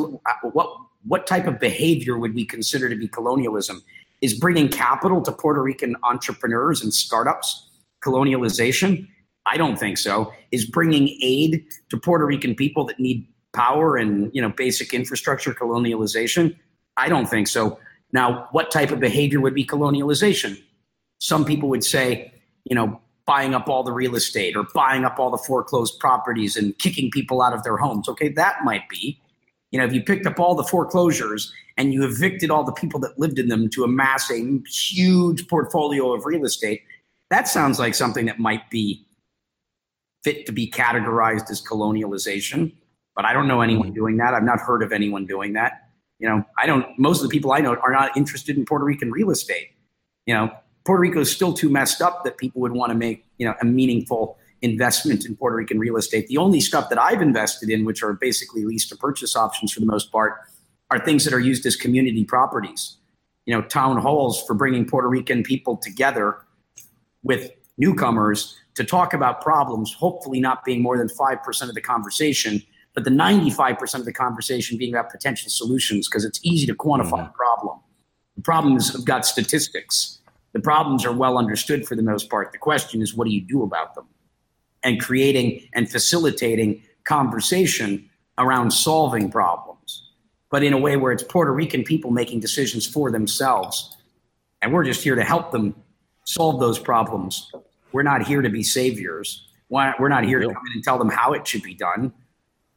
what what type of behavior would we consider to be colonialism? Is bringing capital to Puerto Rican entrepreneurs and startups colonialization? I don't think so. Is bringing aid to Puerto Rican people that need power and you know basic infrastructure colonialization? I don't think so. Now, what type of behavior would be colonialization? Some people would say, you know, buying up all the real estate or buying up all the foreclosed properties and kicking people out of their homes. Okay, that might be. You know, if you picked up all the foreclosures and you evicted all the people that lived in them to amass a huge portfolio of real estate, that sounds like something that might be fit to be categorized as colonialization. But I don't know anyone mm-hmm. doing that. I've not heard of anyone doing that. You know, I don't, most of the people I know are not interested in Puerto Rican real estate. You know, Puerto Rico is still too messed up that people would want to make, you know, a meaningful investment in Puerto Rican real estate. The only stuff that I've invested in, which are basically lease to purchase options for the most part, are things that are used as community properties. You know, town halls for bringing Puerto Rican people together with newcomers to talk about problems, hopefully not being more than 5% of the conversation, but the 95% of the conversation being about potential solutions because it's easy to quantify mm-hmm. a problem. The problems have got statistics. The problems are well understood for the most part. The question is, what do you do about them? And creating and facilitating conversation around solving problems, but in a way where it's Puerto Rican people making decisions for themselves. And we're just here to help them solve those problems. We're not here to be saviors. We're not here to come in and tell them how it should be done.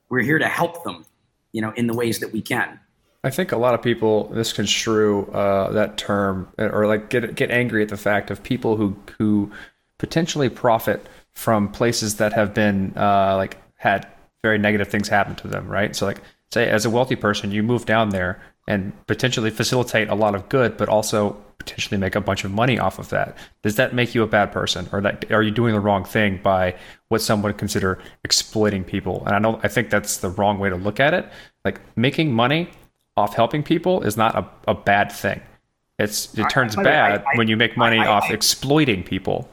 We're here to help them, you know, in the ways that we can. I think a lot of people misconstrue uh, that term or like get get angry at the fact of people who who potentially profit from places that have been uh, like had very negative things happen to them, right? So like say as a wealthy person, you move down there and potentially facilitate a lot of good, but also potentially make a bunch of money off of that. Does that make you a bad person, or that are you doing the wrong thing by what some would consider exploiting people? And I don't. I think that's the wrong way to look at it. Like making money off helping people is not a, a bad thing. It's it turns I, I, bad I, when you make money off exploiting people.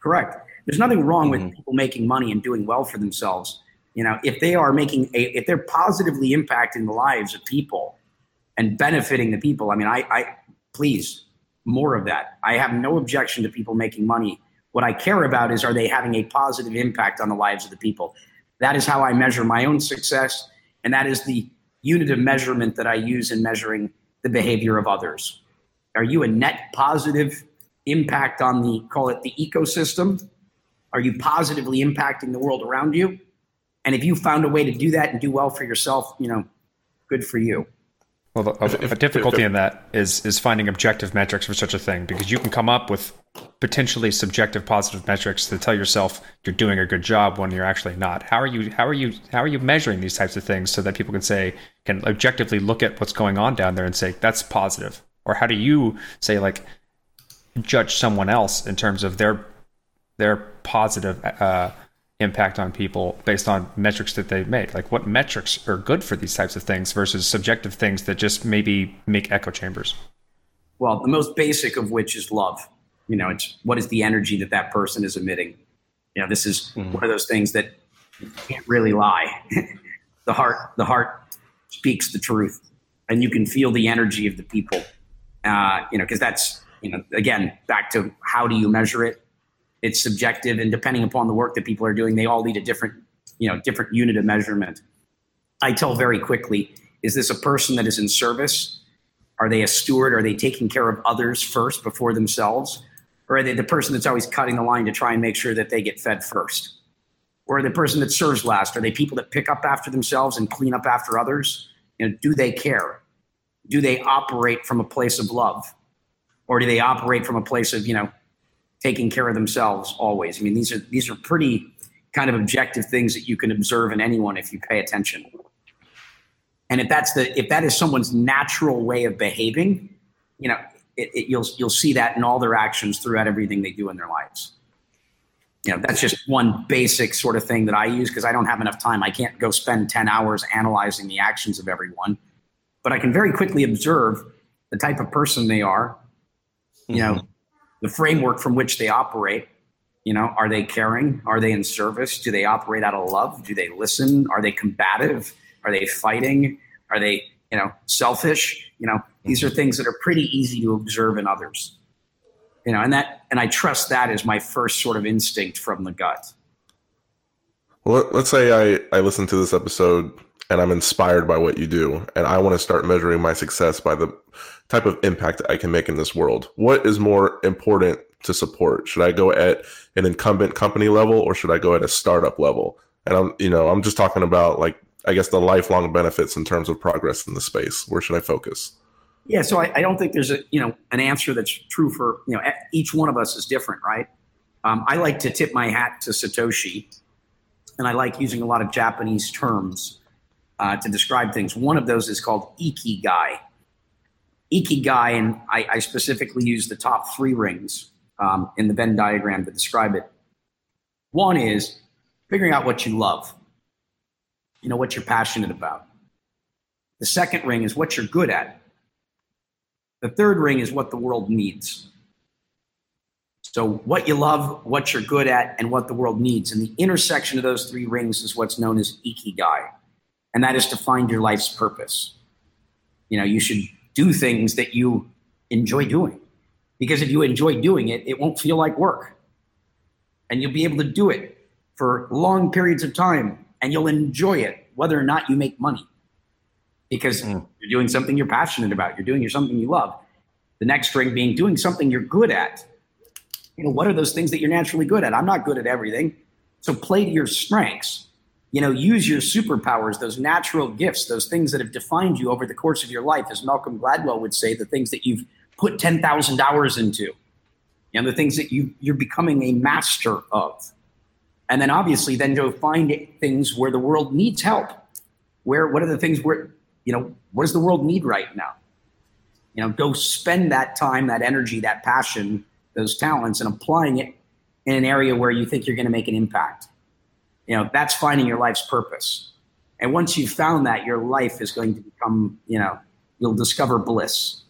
Correct. There's nothing wrong with mm-hmm. people making money and doing well for themselves. You know, if they are making a, if they're positively impacting the lives of people and benefiting the people, I mean, I, I please more of that. I have no objection to people making money. What I care about is are they having a positive impact on the lives of the people? That is how I measure my own success, and that is the unit of measurement that I use in measuring the behavior of others. Are you a net positive impact on the call it the ecosystem? Are you positively impacting the world around you? And if you found a way to do that and do well for yourself, you know, good for you. Well, the, if, if, a difficulty if, in that is is finding objective metrics for such a thing because you can come up with potentially subjective positive metrics to tell yourself you're doing a good job when you're actually not. How are you how are you how are you measuring these types of things so that people can say can objectively look at what's going on down there and say that's positive? Or how do you say like judge someone else in terms of their their positive uh, impact on people based on metrics that they make. Like what metrics are good for these types of things versus subjective things that just maybe make echo chambers? Well, the most basic of which is love. You know, it's what is the energy that that person is emitting. You know, this is mm-hmm. one of those things that can't really lie. the heart, the heart speaks the truth, and you can feel the energy of the people. Uh, you know, because that's you know, again, back to how do you measure it? It's subjective and depending upon the work that people are doing they all need a different you know different unit of measurement. I tell very quickly is this a person that is in service? Are they a steward? Are they taking care of others first before themselves? Or are they the person that's always cutting the line to try and make sure that they get fed first? Or the person that serves last? Are they people that pick up after themselves and clean up after others? You know do they care? Do they operate from a place of love? Or do they operate from a place of you know taking care of themselves always. I mean, these are these are pretty kind of objective things that you can observe in anyone if you pay attention. And if that's the if that is someone's natural way of behaving, you know, it, it, you'll you'll see that in all their actions throughout everything they do in their lives. You know, that's just one basic sort of thing that I use because I don't have enough time. I can't go spend 10 hours analyzing the actions of everyone, but I can very quickly observe the type of person they are, you know, mm-hmm the framework from which they operate. You know, are they caring? Are they in service? Do they operate out of love? Do they listen? Are they combative? Are they fighting? Are they, you know, selfish? You know, these are things that are pretty easy to observe in others. You know, and that, and I trust that as my first sort of instinct from the gut. Well, let's say I, I listen to this episode and I'm inspired by what you do, and I want to start measuring my success by the type of impact that I can make in this world. What is more important to support? Should I go at an incumbent company level or should I go at a startup level? And I'm, you know, I'm just talking about like, I guess the lifelong benefits in terms of progress in the space. Where should I focus? Yeah, so I, I don't think there's a, you know, an answer that's true for, you know, each one of us is different, right? Um, I like to tip my hat to Satoshi, and I like using a lot of Japanese terms uh, to describe things. One of those is called ikigai Ikigai, and I, I specifically use the top three rings um, in the Venn diagram to describe it. One is figuring out what you love, you know, what you're passionate about. The second ring is what you're good at. The third ring is what the world needs. So, what you love, what you're good at, and what the world needs. And the intersection of those three rings is what's known as ikigai. And that is to find your life's purpose. You know, you should do things that you enjoy doing. Because if you enjoy doing it, it won't feel like work. And you'll be able to do it for long periods of time and you'll enjoy it, whether or not you make money. Because mm. you're doing something you're passionate about, you're doing something you love. The next ring being doing something you're good at. You know, what are those things that you're naturally good at? I'm not good at everything. So play to your strengths. You know, use your superpowers, those natural gifts, those things that have defined you over the course of your life, as Malcolm Gladwell would say, the things that you've put 10,000 hours into, you know, the things that you, you're becoming a master of. And then obviously then go find things where the world needs help. Where, what are the things where, you know, what does the world need right now? You know, go spend that time, that energy, that passion, those talents and applying it in an area where you think you're going to make an impact you know that's finding your life's purpose. And once you've found that your life is going to become you know you'll discover bliss.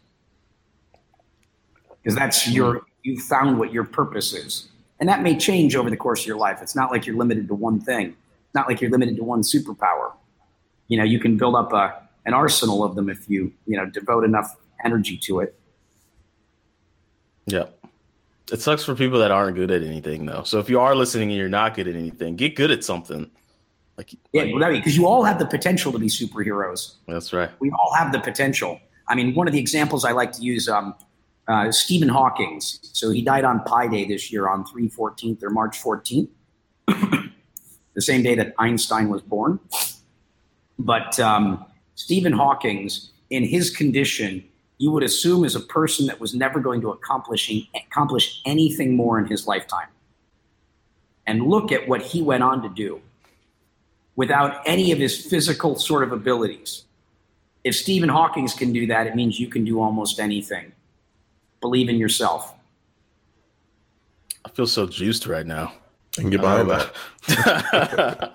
Because that's your you found what your purpose is. And that may change over the course of your life. It's not like you're limited to one thing. It's not like you're limited to one superpower. You know you can build up a, an arsenal of them if you you know devote enough energy to it. Yeah it sucks for people that aren't good at anything, though. So if you are listening and you're not good at anything, get good at something. Like yeah, because you all have the potential to be superheroes. That's right. We all have the potential. I mean, one of the examples I like to use, um, uh, Stephen Hawking's. So he died on Pi Day this year on 314th or March 14th, the same day that Einstein was born. But um, Stephen Hawking's, in his condition, you would assume is a person that was never going to accomplish, accomplish anything more in his lifetime. And look at what he went on to do without any of his physical sort of abilities. If Stephen Hawking's can do that, it means you can do almost anything. Believe in yourself. I feel so juiced right now. I can get behind that.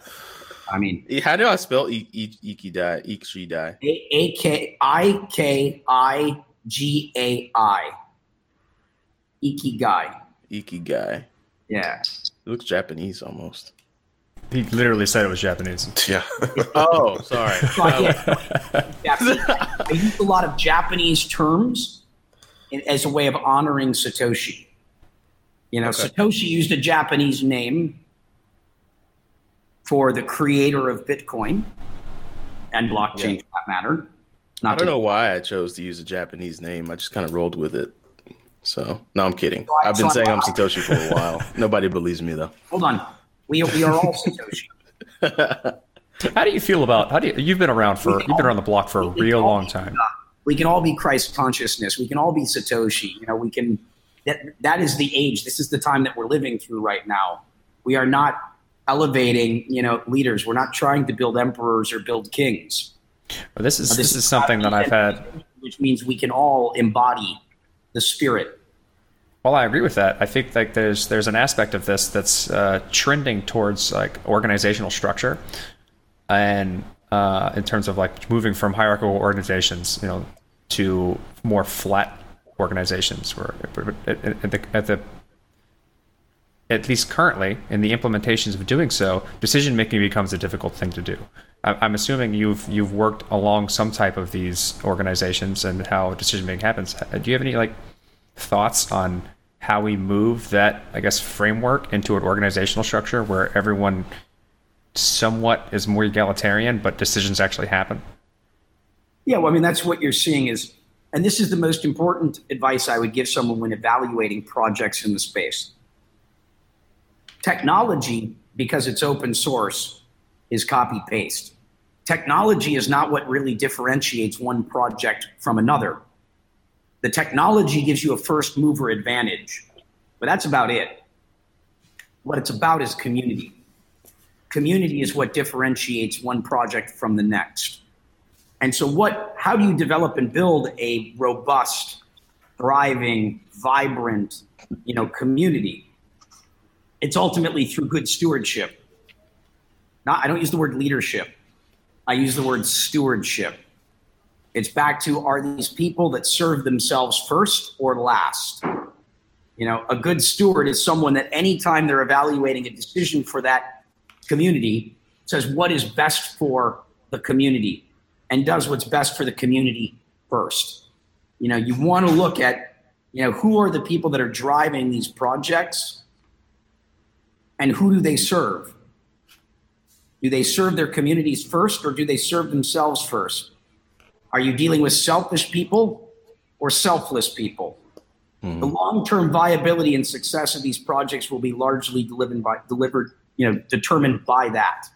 I mean, how do I spell Ikigai? Ikigai. A K I K I G A I. Ikigai. Ikigai. Yeah. It looks Japanese almost. He literally said it was Japanese. Yeah. oh, sorry. I use a lot of Japanese terms as a way of honoring Satoshi. You know, okay. Satoshi used a Japanese name for the creator of Bitcoin and blockchain yeah. for that matter. Not I don't to- know why I chose to use a Japanese name. I just kind of rolled with it. So no, I'm kidding. So I, have been so saying I'm, I'm Satoshi for a while. Nobody believes me though. Hold on, we we are all Satoshi. how do you feel about how do you, you've been around for you've been around the block for a real long time. Be, uh, we can all be Christ consciousness. We can all be Satoshi. You know, we can. That that is the age. This is the time that we're living through right now. We are not elevating, you know, leaders. We're not trying to build emperors or build kings. Well, this is this, this, is something that I've had, which means we can all embody the spirit. Well, I agree with that. I think like there's there's an aspect of this that's uh, trending towards like organizational structure, and uh, in terms of like moving from hierarchical organizations, you know, to more flat organizations where at the, at the at least currently, in the implementations of doing so, decision making becomes a difficult thing to do. I'm assuming you've you've worked along some type of these organizations and how decision making happens. Uh, do you have any like thoughts on how we move that I guess framework into an organizational structure where everyone somewhat is more egalitarian, but decisions actually happen? Yeah, well, I mean that's what you're seeing is, and this is the most important advice I would give someone when evaluating projects in the space Technology, because it's open source, is copy paste. Technology is not what really differentiates one project from another. The technology gives you a first mover advantage, but that's about it. What it's about is community. Community is what differentiates one project from the next. And so what how do you develop and build a robust, thriving, vibrant, you know, community? It's ultimately through good stewardship. Not, I don't use the word leadership. I use the word stewardship. It's back to are these people that serve themselves first or last? You know, a good steward is someone that anytime they're evaluating a decision for that community says what is best for the community and does what's best for the community first. You know, you want to look at, you know, who are the people that are driving these projects and who do they serve? Do they serve their communities first or do they serve themselves first? Are you dealing with selfish people or selfless people? Mm-hmm. The long-term viability and success of these projects will be largely delivered by delivered, you know, determined by that.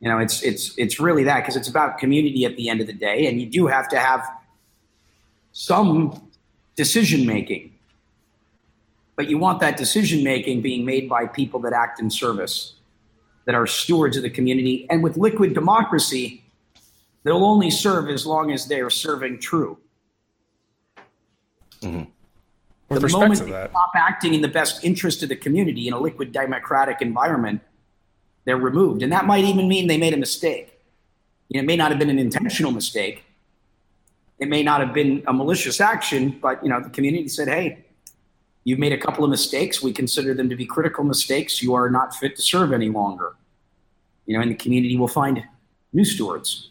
You know, it's it's it's really that because it's about community at the end of the day, and you do have to have some decision making. But you want that decision making being made by people that act in service, that are stewards of the community. And with liquid democracy, they'll only serve as long as they are serving true. Mm-hmm. With the moment to they that, stop acting in the best interest of the community in a liquid democratic environment, they're removed. And that might even mean they made a mistake. You know, it may not have been an intentional mistake. It may not have been a malicious action, but you know, the community said, "Hey, you've made a couple of mistakes. We consider them to be critical mistakes. You are not fit to serve any longer." You know, and the community will find new stewards.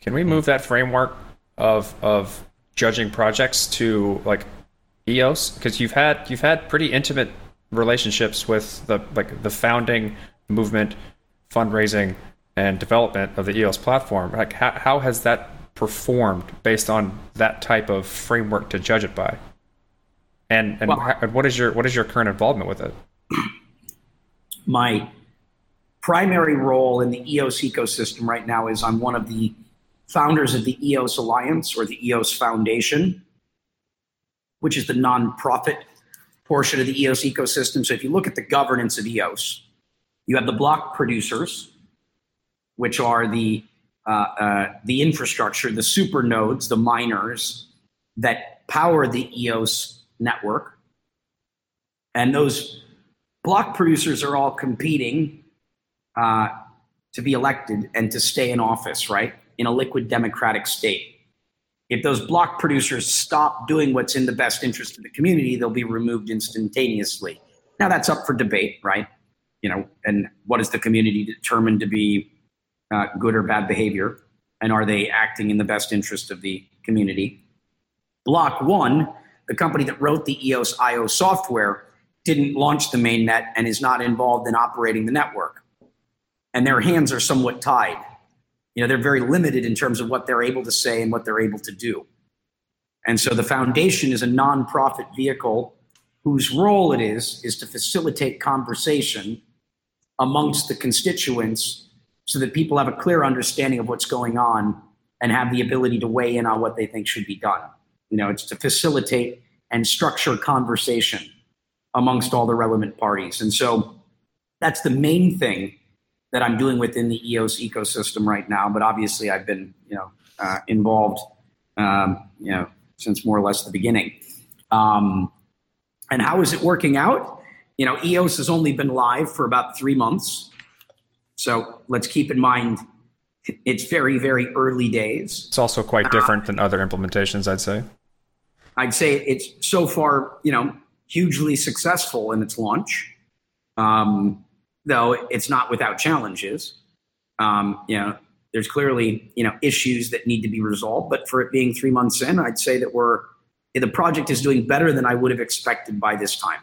can we move that framework of of judging projects to like EOS? Because you've had you've had pretty intimate relationships with the like the founding movement, fundraising, and development of the EOS platform. Like how, how has that performed based on that type of framework to judge it by? And and Well- wha- what is your what is your current involvement with it? my primary role in the EOS ecosystem right now is I'm one of the founders of the EOS Alliance or the EOS Foundation, which is the nonprofit portion of the EOS ecosystem. So if you look at the governance of EOS, you have the block producers, which are the uh, uh, the infrastructure, the super nodes, the miners that power the EOS network, and those block producers are all competing uh, to be elected and to stay in office, right? In a liquid democratic state. If those block producers stop doing what's in the best interest of the community, they'll be removed instantaneously. Now that's up for debate, right? You know, and what is the community determined to be uh, good or bad behavior? And are they acting in the best interest of the community? Block one, the company that wrote the EOS IO software, didn't launch the mainnet and is not involved in operating the network. And their hands are somewhat tied. You know, they're very limited in terms of what they're able to say and what they're able to do. And so the foundation is a nonprofit vehicle whose role it is is to facilitate conversation amongst the constituents so that people have a clear understanding of what's going on and have the ability to weigh in on what they think should be done. You know, it's to facilitate and structure conversation amongst all the relevant parties. And so that's the main thing that I'm doing within the EOS ecosystem right now. But obviously, I've been, you know, uh, involved, um, you know, since more or less the beginning. Um, and how is it working out? You know, EOS has only been live for about three months. So let's keep in mind it's very, very early days. It's also quite different than other implementations, I'd say. I'd say it's so far, you know, hugely successful in its launch, um, though it's not without challenges. Um, you know, there's clearly you know issues that need to be resolved, but for it being three months in, I'd say that we're the project is doing better than I would have expected by this time.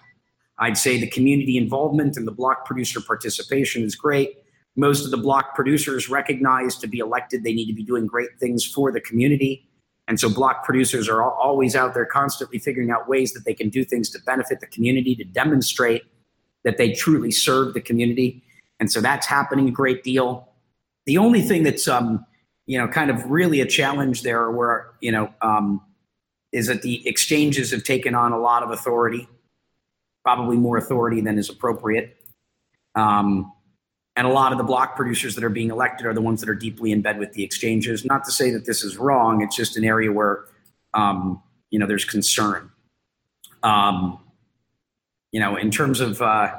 I'd say the community involvement and the block producer participation is great. Most of the block producers recognize to be elected, they need to be doing great things for the community. And so block producers are always out there constantly figuring out ways that they can do things to benefit the community, to demonstrate that they truly serve the community. And so that's happening a great deal. The only thing that's, um, you know, kind of really a challenge there where, you know, um, is that the exchanges have taken on a lot of authority, probably more authority than is appropriate. Um, and a lot of the block producers that are being elected are the ones that are deeply in bed with the exchanges. Not to say that this is wrong; it's just an area where um, you know there's concern. Um, you know, in terms of uh,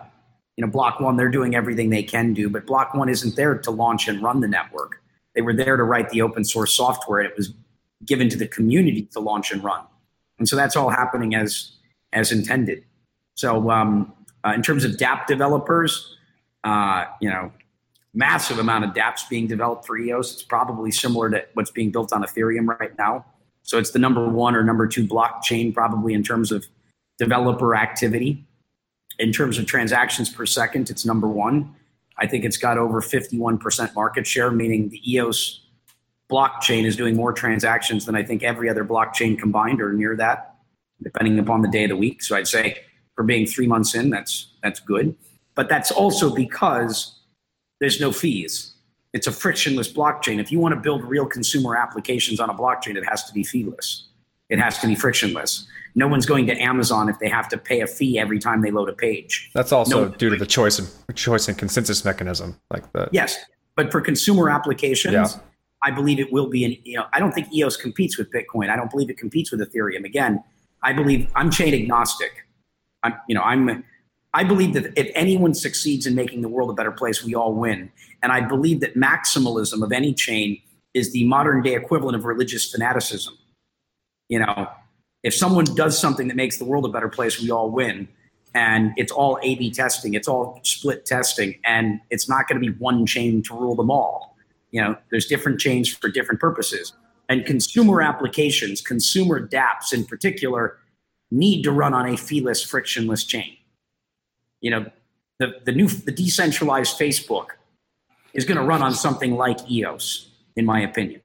you know Block One, they're doing everything they can do, but Block One isn't there to launch and run the network. They were there to write the open source software, and it was given to the community to launch and run. And so that's all happening as as intended. So um, uh, in terms of DApp developers, uh, you know, massive amount of DApps being developed for EOS. It's probably similar to what's being built on Ethereum right now. So it's the number one or number two blockchain probably in terms of developer activity. In terms of transactions per second, it's number one. I think it's got over 51% market share, meaning the EOS blockchain is doing more transactions than I think every other blockchain combined or near that, depending upon the day of the week. So I'd say for being three months in, that's that's good. But that's also because there's no fees. It's a frictionless blockchain. If you want to build real consumer applications on a blockchain, it has to be feeless. It has to be frictionless. No one's going to Amazon if they have to pay a fee every time they load a page. That's also No. due to the choice and choice and consensus mechanism, like the Yes, but for consumer applications, Yeah. I believe it will be an. You know, I don't think EOS competes with Bitcoin. I don't believe it competes with Ethereum. Again, I believe I'm chain agnostic. I'm, you know, I'm. I believe that if anyone succeeds in making the world a better place, we all win. And I believe that maximalism of any chain is the modern day equivalent of religious fanaticism. You know, if someone does something that makes the world a better place, we all win. And it's all A B testing, it's all split testing, and it's not going to be one chain to rule them all. You know, there's different chains for different purposes. And consumer applications, consumer dApps in particular, need to run on a feeless, frictionless chain. You know, the, the new the decentralized Facebook is going to run on something like EOS, in my opinion.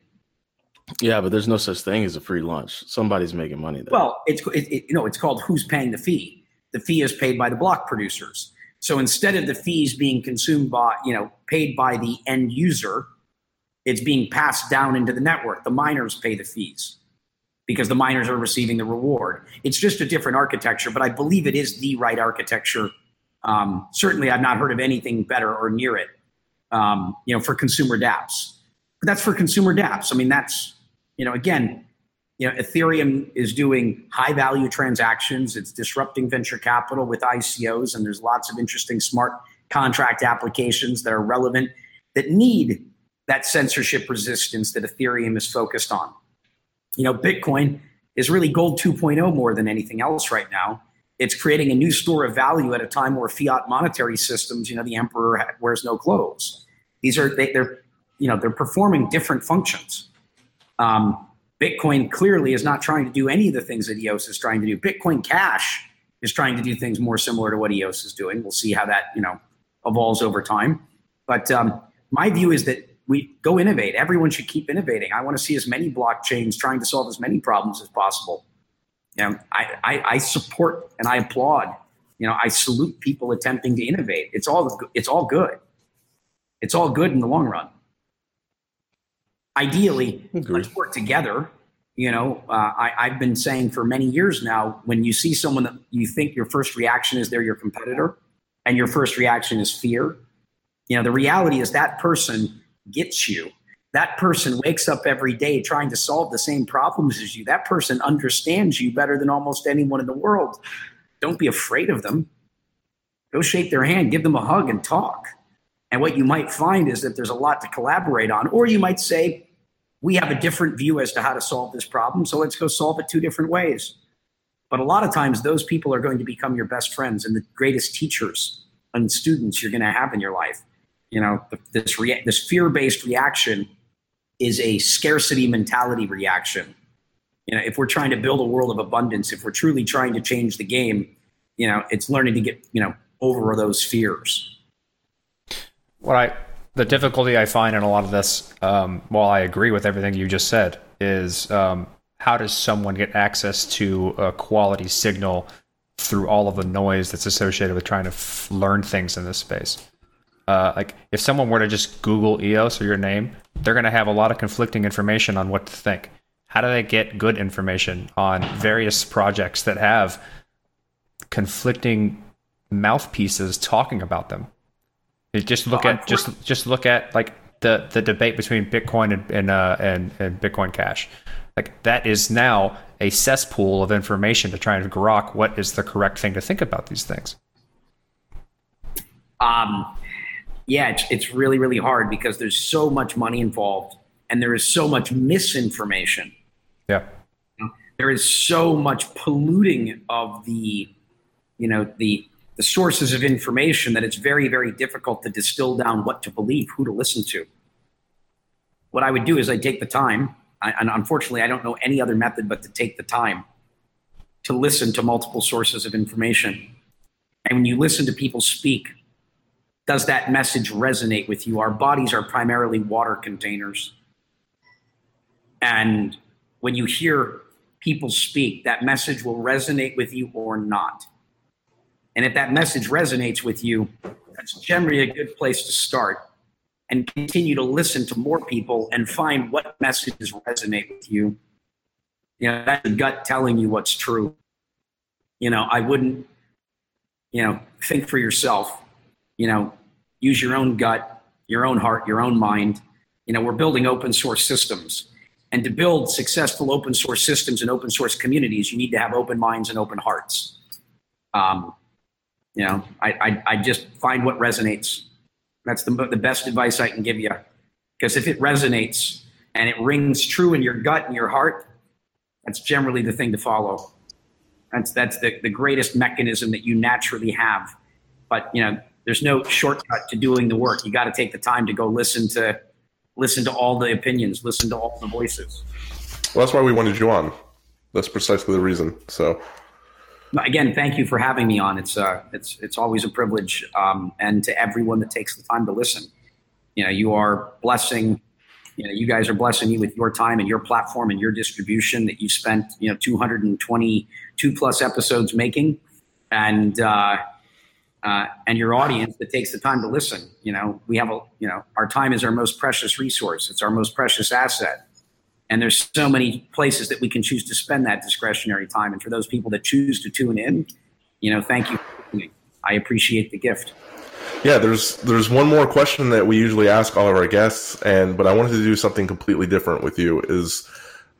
Yeah, but there's no such thing as a free lunch. Somebody's making money there. Well, it's it, it, you know it's called who's paying the fee. The fee is paid by the block producers. So instead of the fees being consumed by you know paid by the end user, it's being passed down into the network. The miners pay the fees because the miners are receiving the reward. It's just a different architecture, but I believe it is the right architecture. Um, certainly, I've not heard of anything better or near it. Um, you know, for consumer DApps, but that's for consumer DApps. I mean, that's you know, again, you know, Ethereum is doing high value transactions. It's disrupting venture capital with ICOs, and there's lots of interesting smart contract applications that are relevant that need that censorship resistance that Ethereum is focused on. You know, Bitcoin is really gold 2.0 more than anything else right now. It's creating a new store of value at a time where fiat monetary systems, you know, the emperor wears no clothes. These are they, they're, you know, they're performing different functions. Um, Bitcoin clearly is not trying to do any of the things that EOS is trying to do. Bitcoin Cash is trying to do things more similar to what EOS is doing. We'll see how that you know evolves over time. But um, my view is that we go innovate. Everyone should keep innovating. I want to see as many blockchains trying to solve as many problems as possible. You know, I, I, I support and I applaud. You know, I salute people attempting to innovate. It's all it's all good. It's all good in the long run ideally Agreed. let's work together you know uh, I, i've been saying for many years now when you see someone that you think your first reaction is they're your competitor and your first reaction is fear you know the reality is that person gets you that person wakes up every day trying to solve the same problems as you that person understands you better than almost anyone in the world don't be afraid of them go shake their hand give them a hug and talk and what you might find is that there's a lot to collaborate on. Or you might say, we have a different view as to how to solve this problem, so let's go solve it two different ways. But a lot of times, those people are going to become your best friends and the greatest teachers and students you're going to have in your life. You know, this rea- this fear-based reaction is a scarcity mentality reaction. You know, if we're trying to build a world of abundance, if we're truly trying to change the game, you know, it's learning to get you know over those fears. what I the difficulty I find in a lot of this, um, while I agree with everything you just said, is um, how does someone get access to a quality signal through all of the noise that's associated with trying to f- learn things in this space? Uh, like if someone were to just Google EOS or your name, they're going to have a lot of conflicting information on what to think. How do they get good information on various projects that have conflicting mouthpieces talking about them? Just look at just just look at like the the debate between Bitcoin and and, uh, and and Bitcoin Cash. Like that is now a cesspool of information to try and grok what is the correct thing to think about these things. Um, yeah, it's, it's really, really hard because there's so much money involved and there is so much misinformation. Yeah. There is so much polluting of the, you know, the the sources of information that it's very, very difficult to distill down what to believe, who to listen to. What I would do is I take the time, I, and unfortunately, I don't know any other method but to take the time to listen to multiple sources of information. And when you listen to people speak, does that message resonate with you? Our bodies are primarily water containers. And when you hear people speak, that message will resonate with you or not. And if that message resonates with you, that's generally a good place to start. and continue to listen to more people and find what messages resonate with you. You know, that's gut telling you what's true. You know, I wouldn't, you know, think for yourself, you know, use your own gut, your own heart, your own mind. You know, we're building open source systems. And to build successful open source systems and open source communities, you need to have open minds and open hearts. Um, you know, I, I, I just find what resonates. That's the, the best advice I can give you. Because if it resonates and it rings true in your gut and your heart, that's generally the thing to follow. That's, that's the, the greatest mechanism that you naturally have. But, you know, there's no shortcut to doing the work. You got to take the time to go listen to listen to all the opinions, listen to all the voices. Well, that's why we wanted you on. That's precisely the reason. So, again, thank you for having me on. It's uh, it's it's always a privilege, um, and to everyone that takes the time to listen, you know, you are blessing. You know, you guys are blessing me with your time and your platform and your distribution that you spent, you know, 222 plus episodes making, and uh, uh, and your audience that takes the time to listen. You know, we have a, you know, our time is our most precious resource. It's our most precious asset. And there's so many places that we can choose to spend that discretionary time. And for those people that choose to tune in, you know, thank you. I appreciate the gift. Yeah, there's there's one more question that we usually ask all of our guests, and but I wanted to do something completely different with you. Is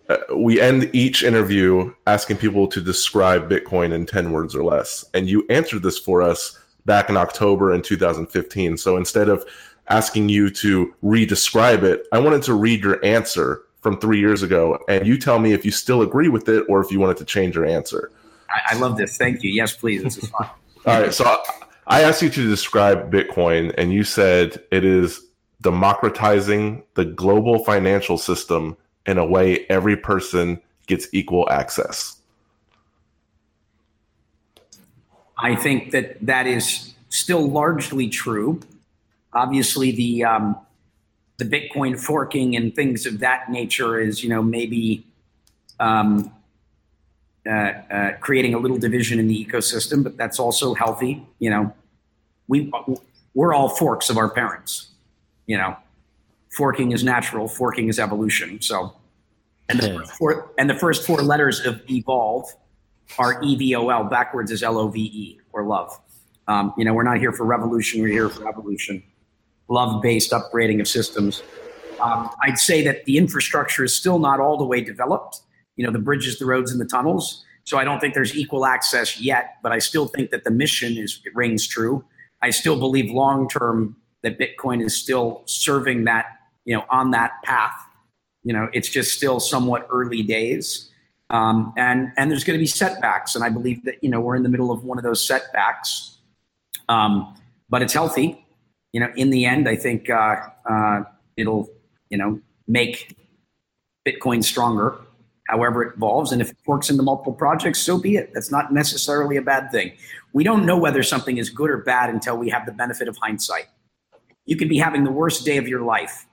uh, we end each interview asking people to describe Bitcoin in ten words or less, and you answered this for us back in October in 2015. So instead of asking you to re-describe it, I wanted to read your answer from three years ago, and you tell me if you still agree with it or if you wanted to change your answer. I, I love this. Thank you. Yes, please. This is fun. All right. So I asked you to describe Bitcoin, and you said it is democratizing the global financial system in a way every person gets equal access. I think that that is still largely true. Obviously, the um, the Bitcoin forking and things of that nature is, you know, maybe um, uh, uh, creating a little division in the ecosystem, but that's also healthy. You know, we we're all forks of our parents. You know, forking is natural, forking is evolution. So, and the, first four, and the first four letters of evolve are EVOL. Backwards is L O V E or love. Um, you know, we're not here for revolution. We're here for evolution, love-based upgrading of systems. Um, I'd say that the infrastructure is still not all the way developed. You know, the bridges, the roads, and the tunnels. So I don't think there's equal access yet, but I still think that the mission is rings true. I still believe long term that Bitcoin is still serving that, you know, on that path. You know, it's just still somewhat early days. Um, and and there's going to be setbacks, and I believe that you know we're in the middle of one of those setbacks. Um, but it's healthy. You know, in the end, I think uh, uh, it'll you know make Bitcoin stronger. However, it evolves, and if it works into multiple projects, so be it. That's not necessarily a bad thing. We don't know whether something is good or bad until we have the benefit of hindsight. You could be having the worst day of your life,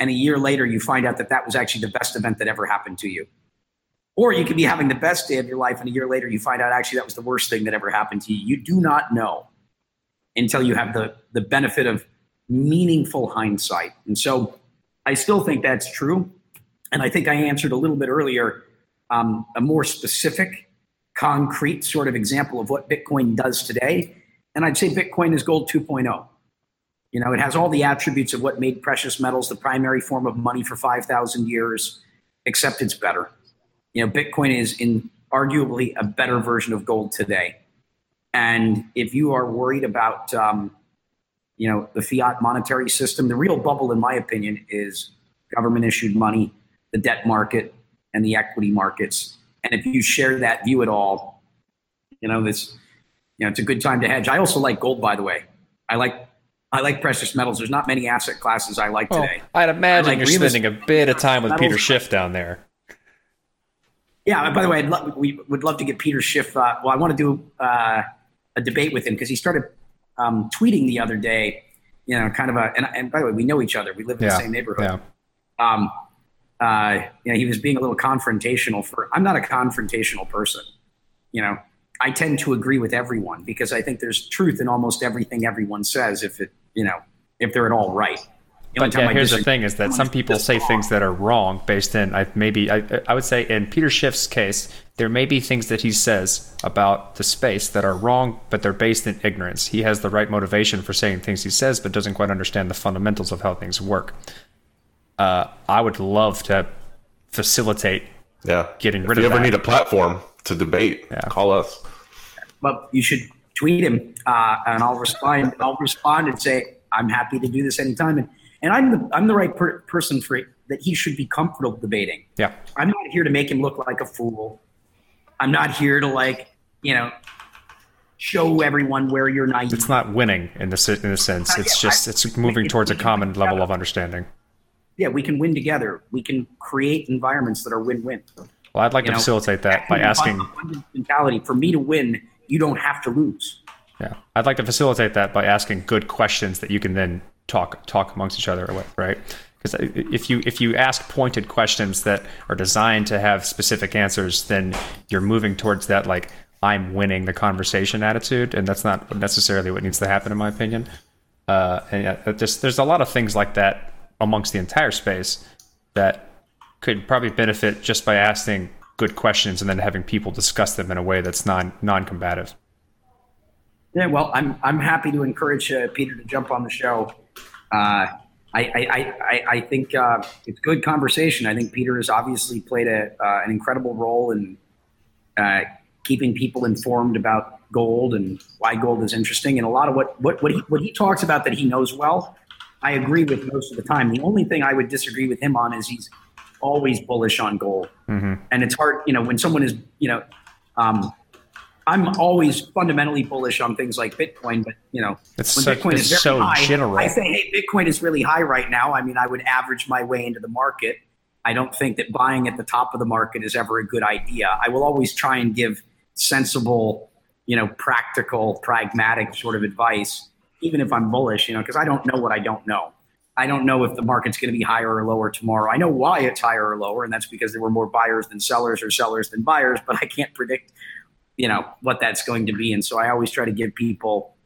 and a year later, you find out that that was actually the best event that ever happened to you or you could be having the best day of your life, and a year later, you find out actually that was the worst thing that ever happened to you. You do not know until you have the, the benefit of meaningful hindsight. And so I still think that's true. And I think I answered a little bit earlier um, a more specific, concrete sort of example of what Bitcoin does today. And I'd say Bitcoin is gold 2.0. You know, it has all the attributes of what made precious metals the primary form of money for 5,000 years, except it's better you know, Bitcoin is in arguably a better version of gold today. And if you are worried about, um, you know, the fiat monetary system, the real bubble, in my opinion, is government issued money, the debt market, and the equity markets. And if you share that view at all, you know, this, you know, it's a good time to hedge. I also like gold, by the way. I like I like precious metals. There's not many asset classes I like well, today. I'd imagine like you're spending a bit of time with metals. Peter Schiff down there. Yeah. By the way, lo- we would love to get Peter Schiff. Uh, well, I want to do uh, a debate with him because he started um, tweeting the other day. You know, kind of a. And, and, by the way, we know each other. We live in yeah. the same neighborhood. Yeah. Um, uh, you know, he was being a little confrontational. For I'm not a confrontational person. You know, I tend to agree with everyone because I think there's truth in almost everything everyone says. If it, you know, if they're at all right. The But yeah, I here's the thing: is that some people say wrong. things that are wrong based in I maybe I I would say in Peter Schiff's case there may be things that he says about the space that are wrong, but they're based in ignorance. He has the right motivation for saying things he says, but doesn't quite understand the fundamentals of how things work. Uh, I would love to facilitate Yeah. Getting rid if you ever that. need a platform to debate, Yeah. call us. but you should tweet him uh, and I'll respond. I'll respond and say I'm happy to do this anytime. And and I'm the I'm the right per- person for it, that he should be comfortable debating. Yeah, I'm not here to make him look like a fool. I'm not here to like you know show everyone where you're naive. it's not winning in this in a sense. It's Yeah, just I- it's moving towards a common level of understanding. yeah, we can win together. We can create environments that are win-win. Well, I'd like You to know, facilitate that by asking. mentality. For me to win, you don't have to lose. Yeah, I'd like to facilitate that by asking good questions that you can then talk talk amongst each other with, right? Because if you if you ask pointed questions that are designed to have specific answers, then you're moving towards that like I'm winning the conversation attitude, and that's not necessarily what needs to happen, in my opinion. Uh, and just there's a lot of things like that amongst the entire space that could probably benefit just by asking good questions and then having people discuss them in a way that's non non-combative. Yeah, well, I'm I'm happy to encourage uh, Peter to jump on the show. Uh, I, I, I, I- think uh, it's good conversation. I think Peter has obviously played a, uh, an incredible role in uh, keeping people informed about gold and why gold is interesting. And a lot of what, what, what, he, what he talks about that he knows well, I agree with most of the time. The only thing I would disagree with him on is he's always bullish on gold. And it's hard, you know, when someone is, you know, um, I'm always fundamentally bullish on things like Bitcoin, but you know, It's when so- Bitcoin is very so high, general. I say, hey, Bitcoin is really high right now. I mean, I would average my way into the market. I don't think that buying at the top of the market is ever a good idea. I will always try and give sensible, you know, practical, pragmatic sort of advice, even if I'm bullish, you know, because I don't know what I don't know. I don't know if the market's going to be higher or lower tomorrow. I know why it's higher or lower, and that's because there were more buyers than sellers or sellers than buyers, but I can't predict, you know, what that's going to be. And so I always try to give people,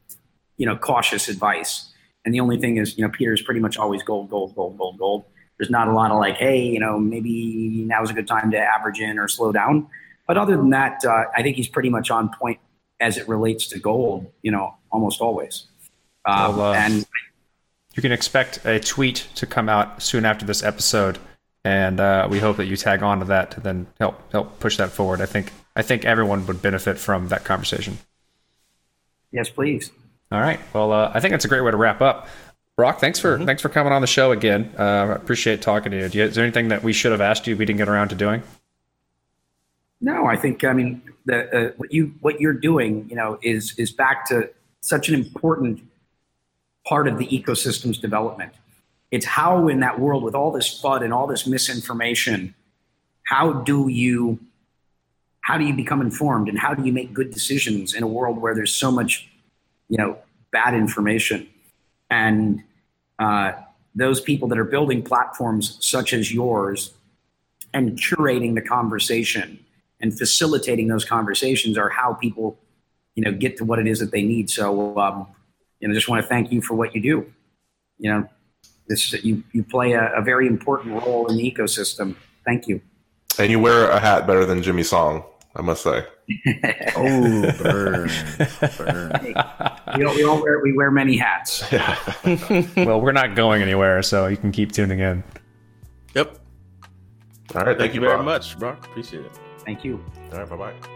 you know, cautious advice. And the only thing is, you know, Peter's pretty much always gold, gold, gold, gold, gold. There's not a lot of like, hey, you know, maybe now's a good time to average in or slow down. But other than that, uh, I think he's pretty much on point as it relates to gold, you know, almost always. Um, Well, uh, and You can expect a tweet to come out soon after this episode, and uh, we hope that you tag on to that to then help help push that forward. I think I think everyone would benefit from that conversation. yes, please. All right. Well, uh, I think that's a great way to wrap up. Brock, thanks for thanks for coming on the show again. Uh, I appreciate talking to you. Do you. Is there anything that we should have asked you we didn't get around to doing? No, I think I mean the uh, what you what you're doing, you know, is is back to such an important part of the ecosystem's development. It's how in that world with all this FUD and all this misinformation, how do you how do you become informed and how do you make good decisions in a world where there's so much, you know, bad information? And uh, those people that are building platforms such as yours and curating the conversation and facilitating those conversations are how people, you know, get to what it is that they need. So, um, you know, just want to thank you for what you do. You know, this you you play a, a very important role in the ecosystem. Thank you. And you wear a hat better than Jimmy Song, I must say. Oh, burn, burn. We all, we all wear we wear many hats. Yeah. well, we're not going anywhere, so you can keep tuning in. Yep. All right. Thank, Thank you very much, Brock. Appreciate it. Thank you. All right. Bye bye.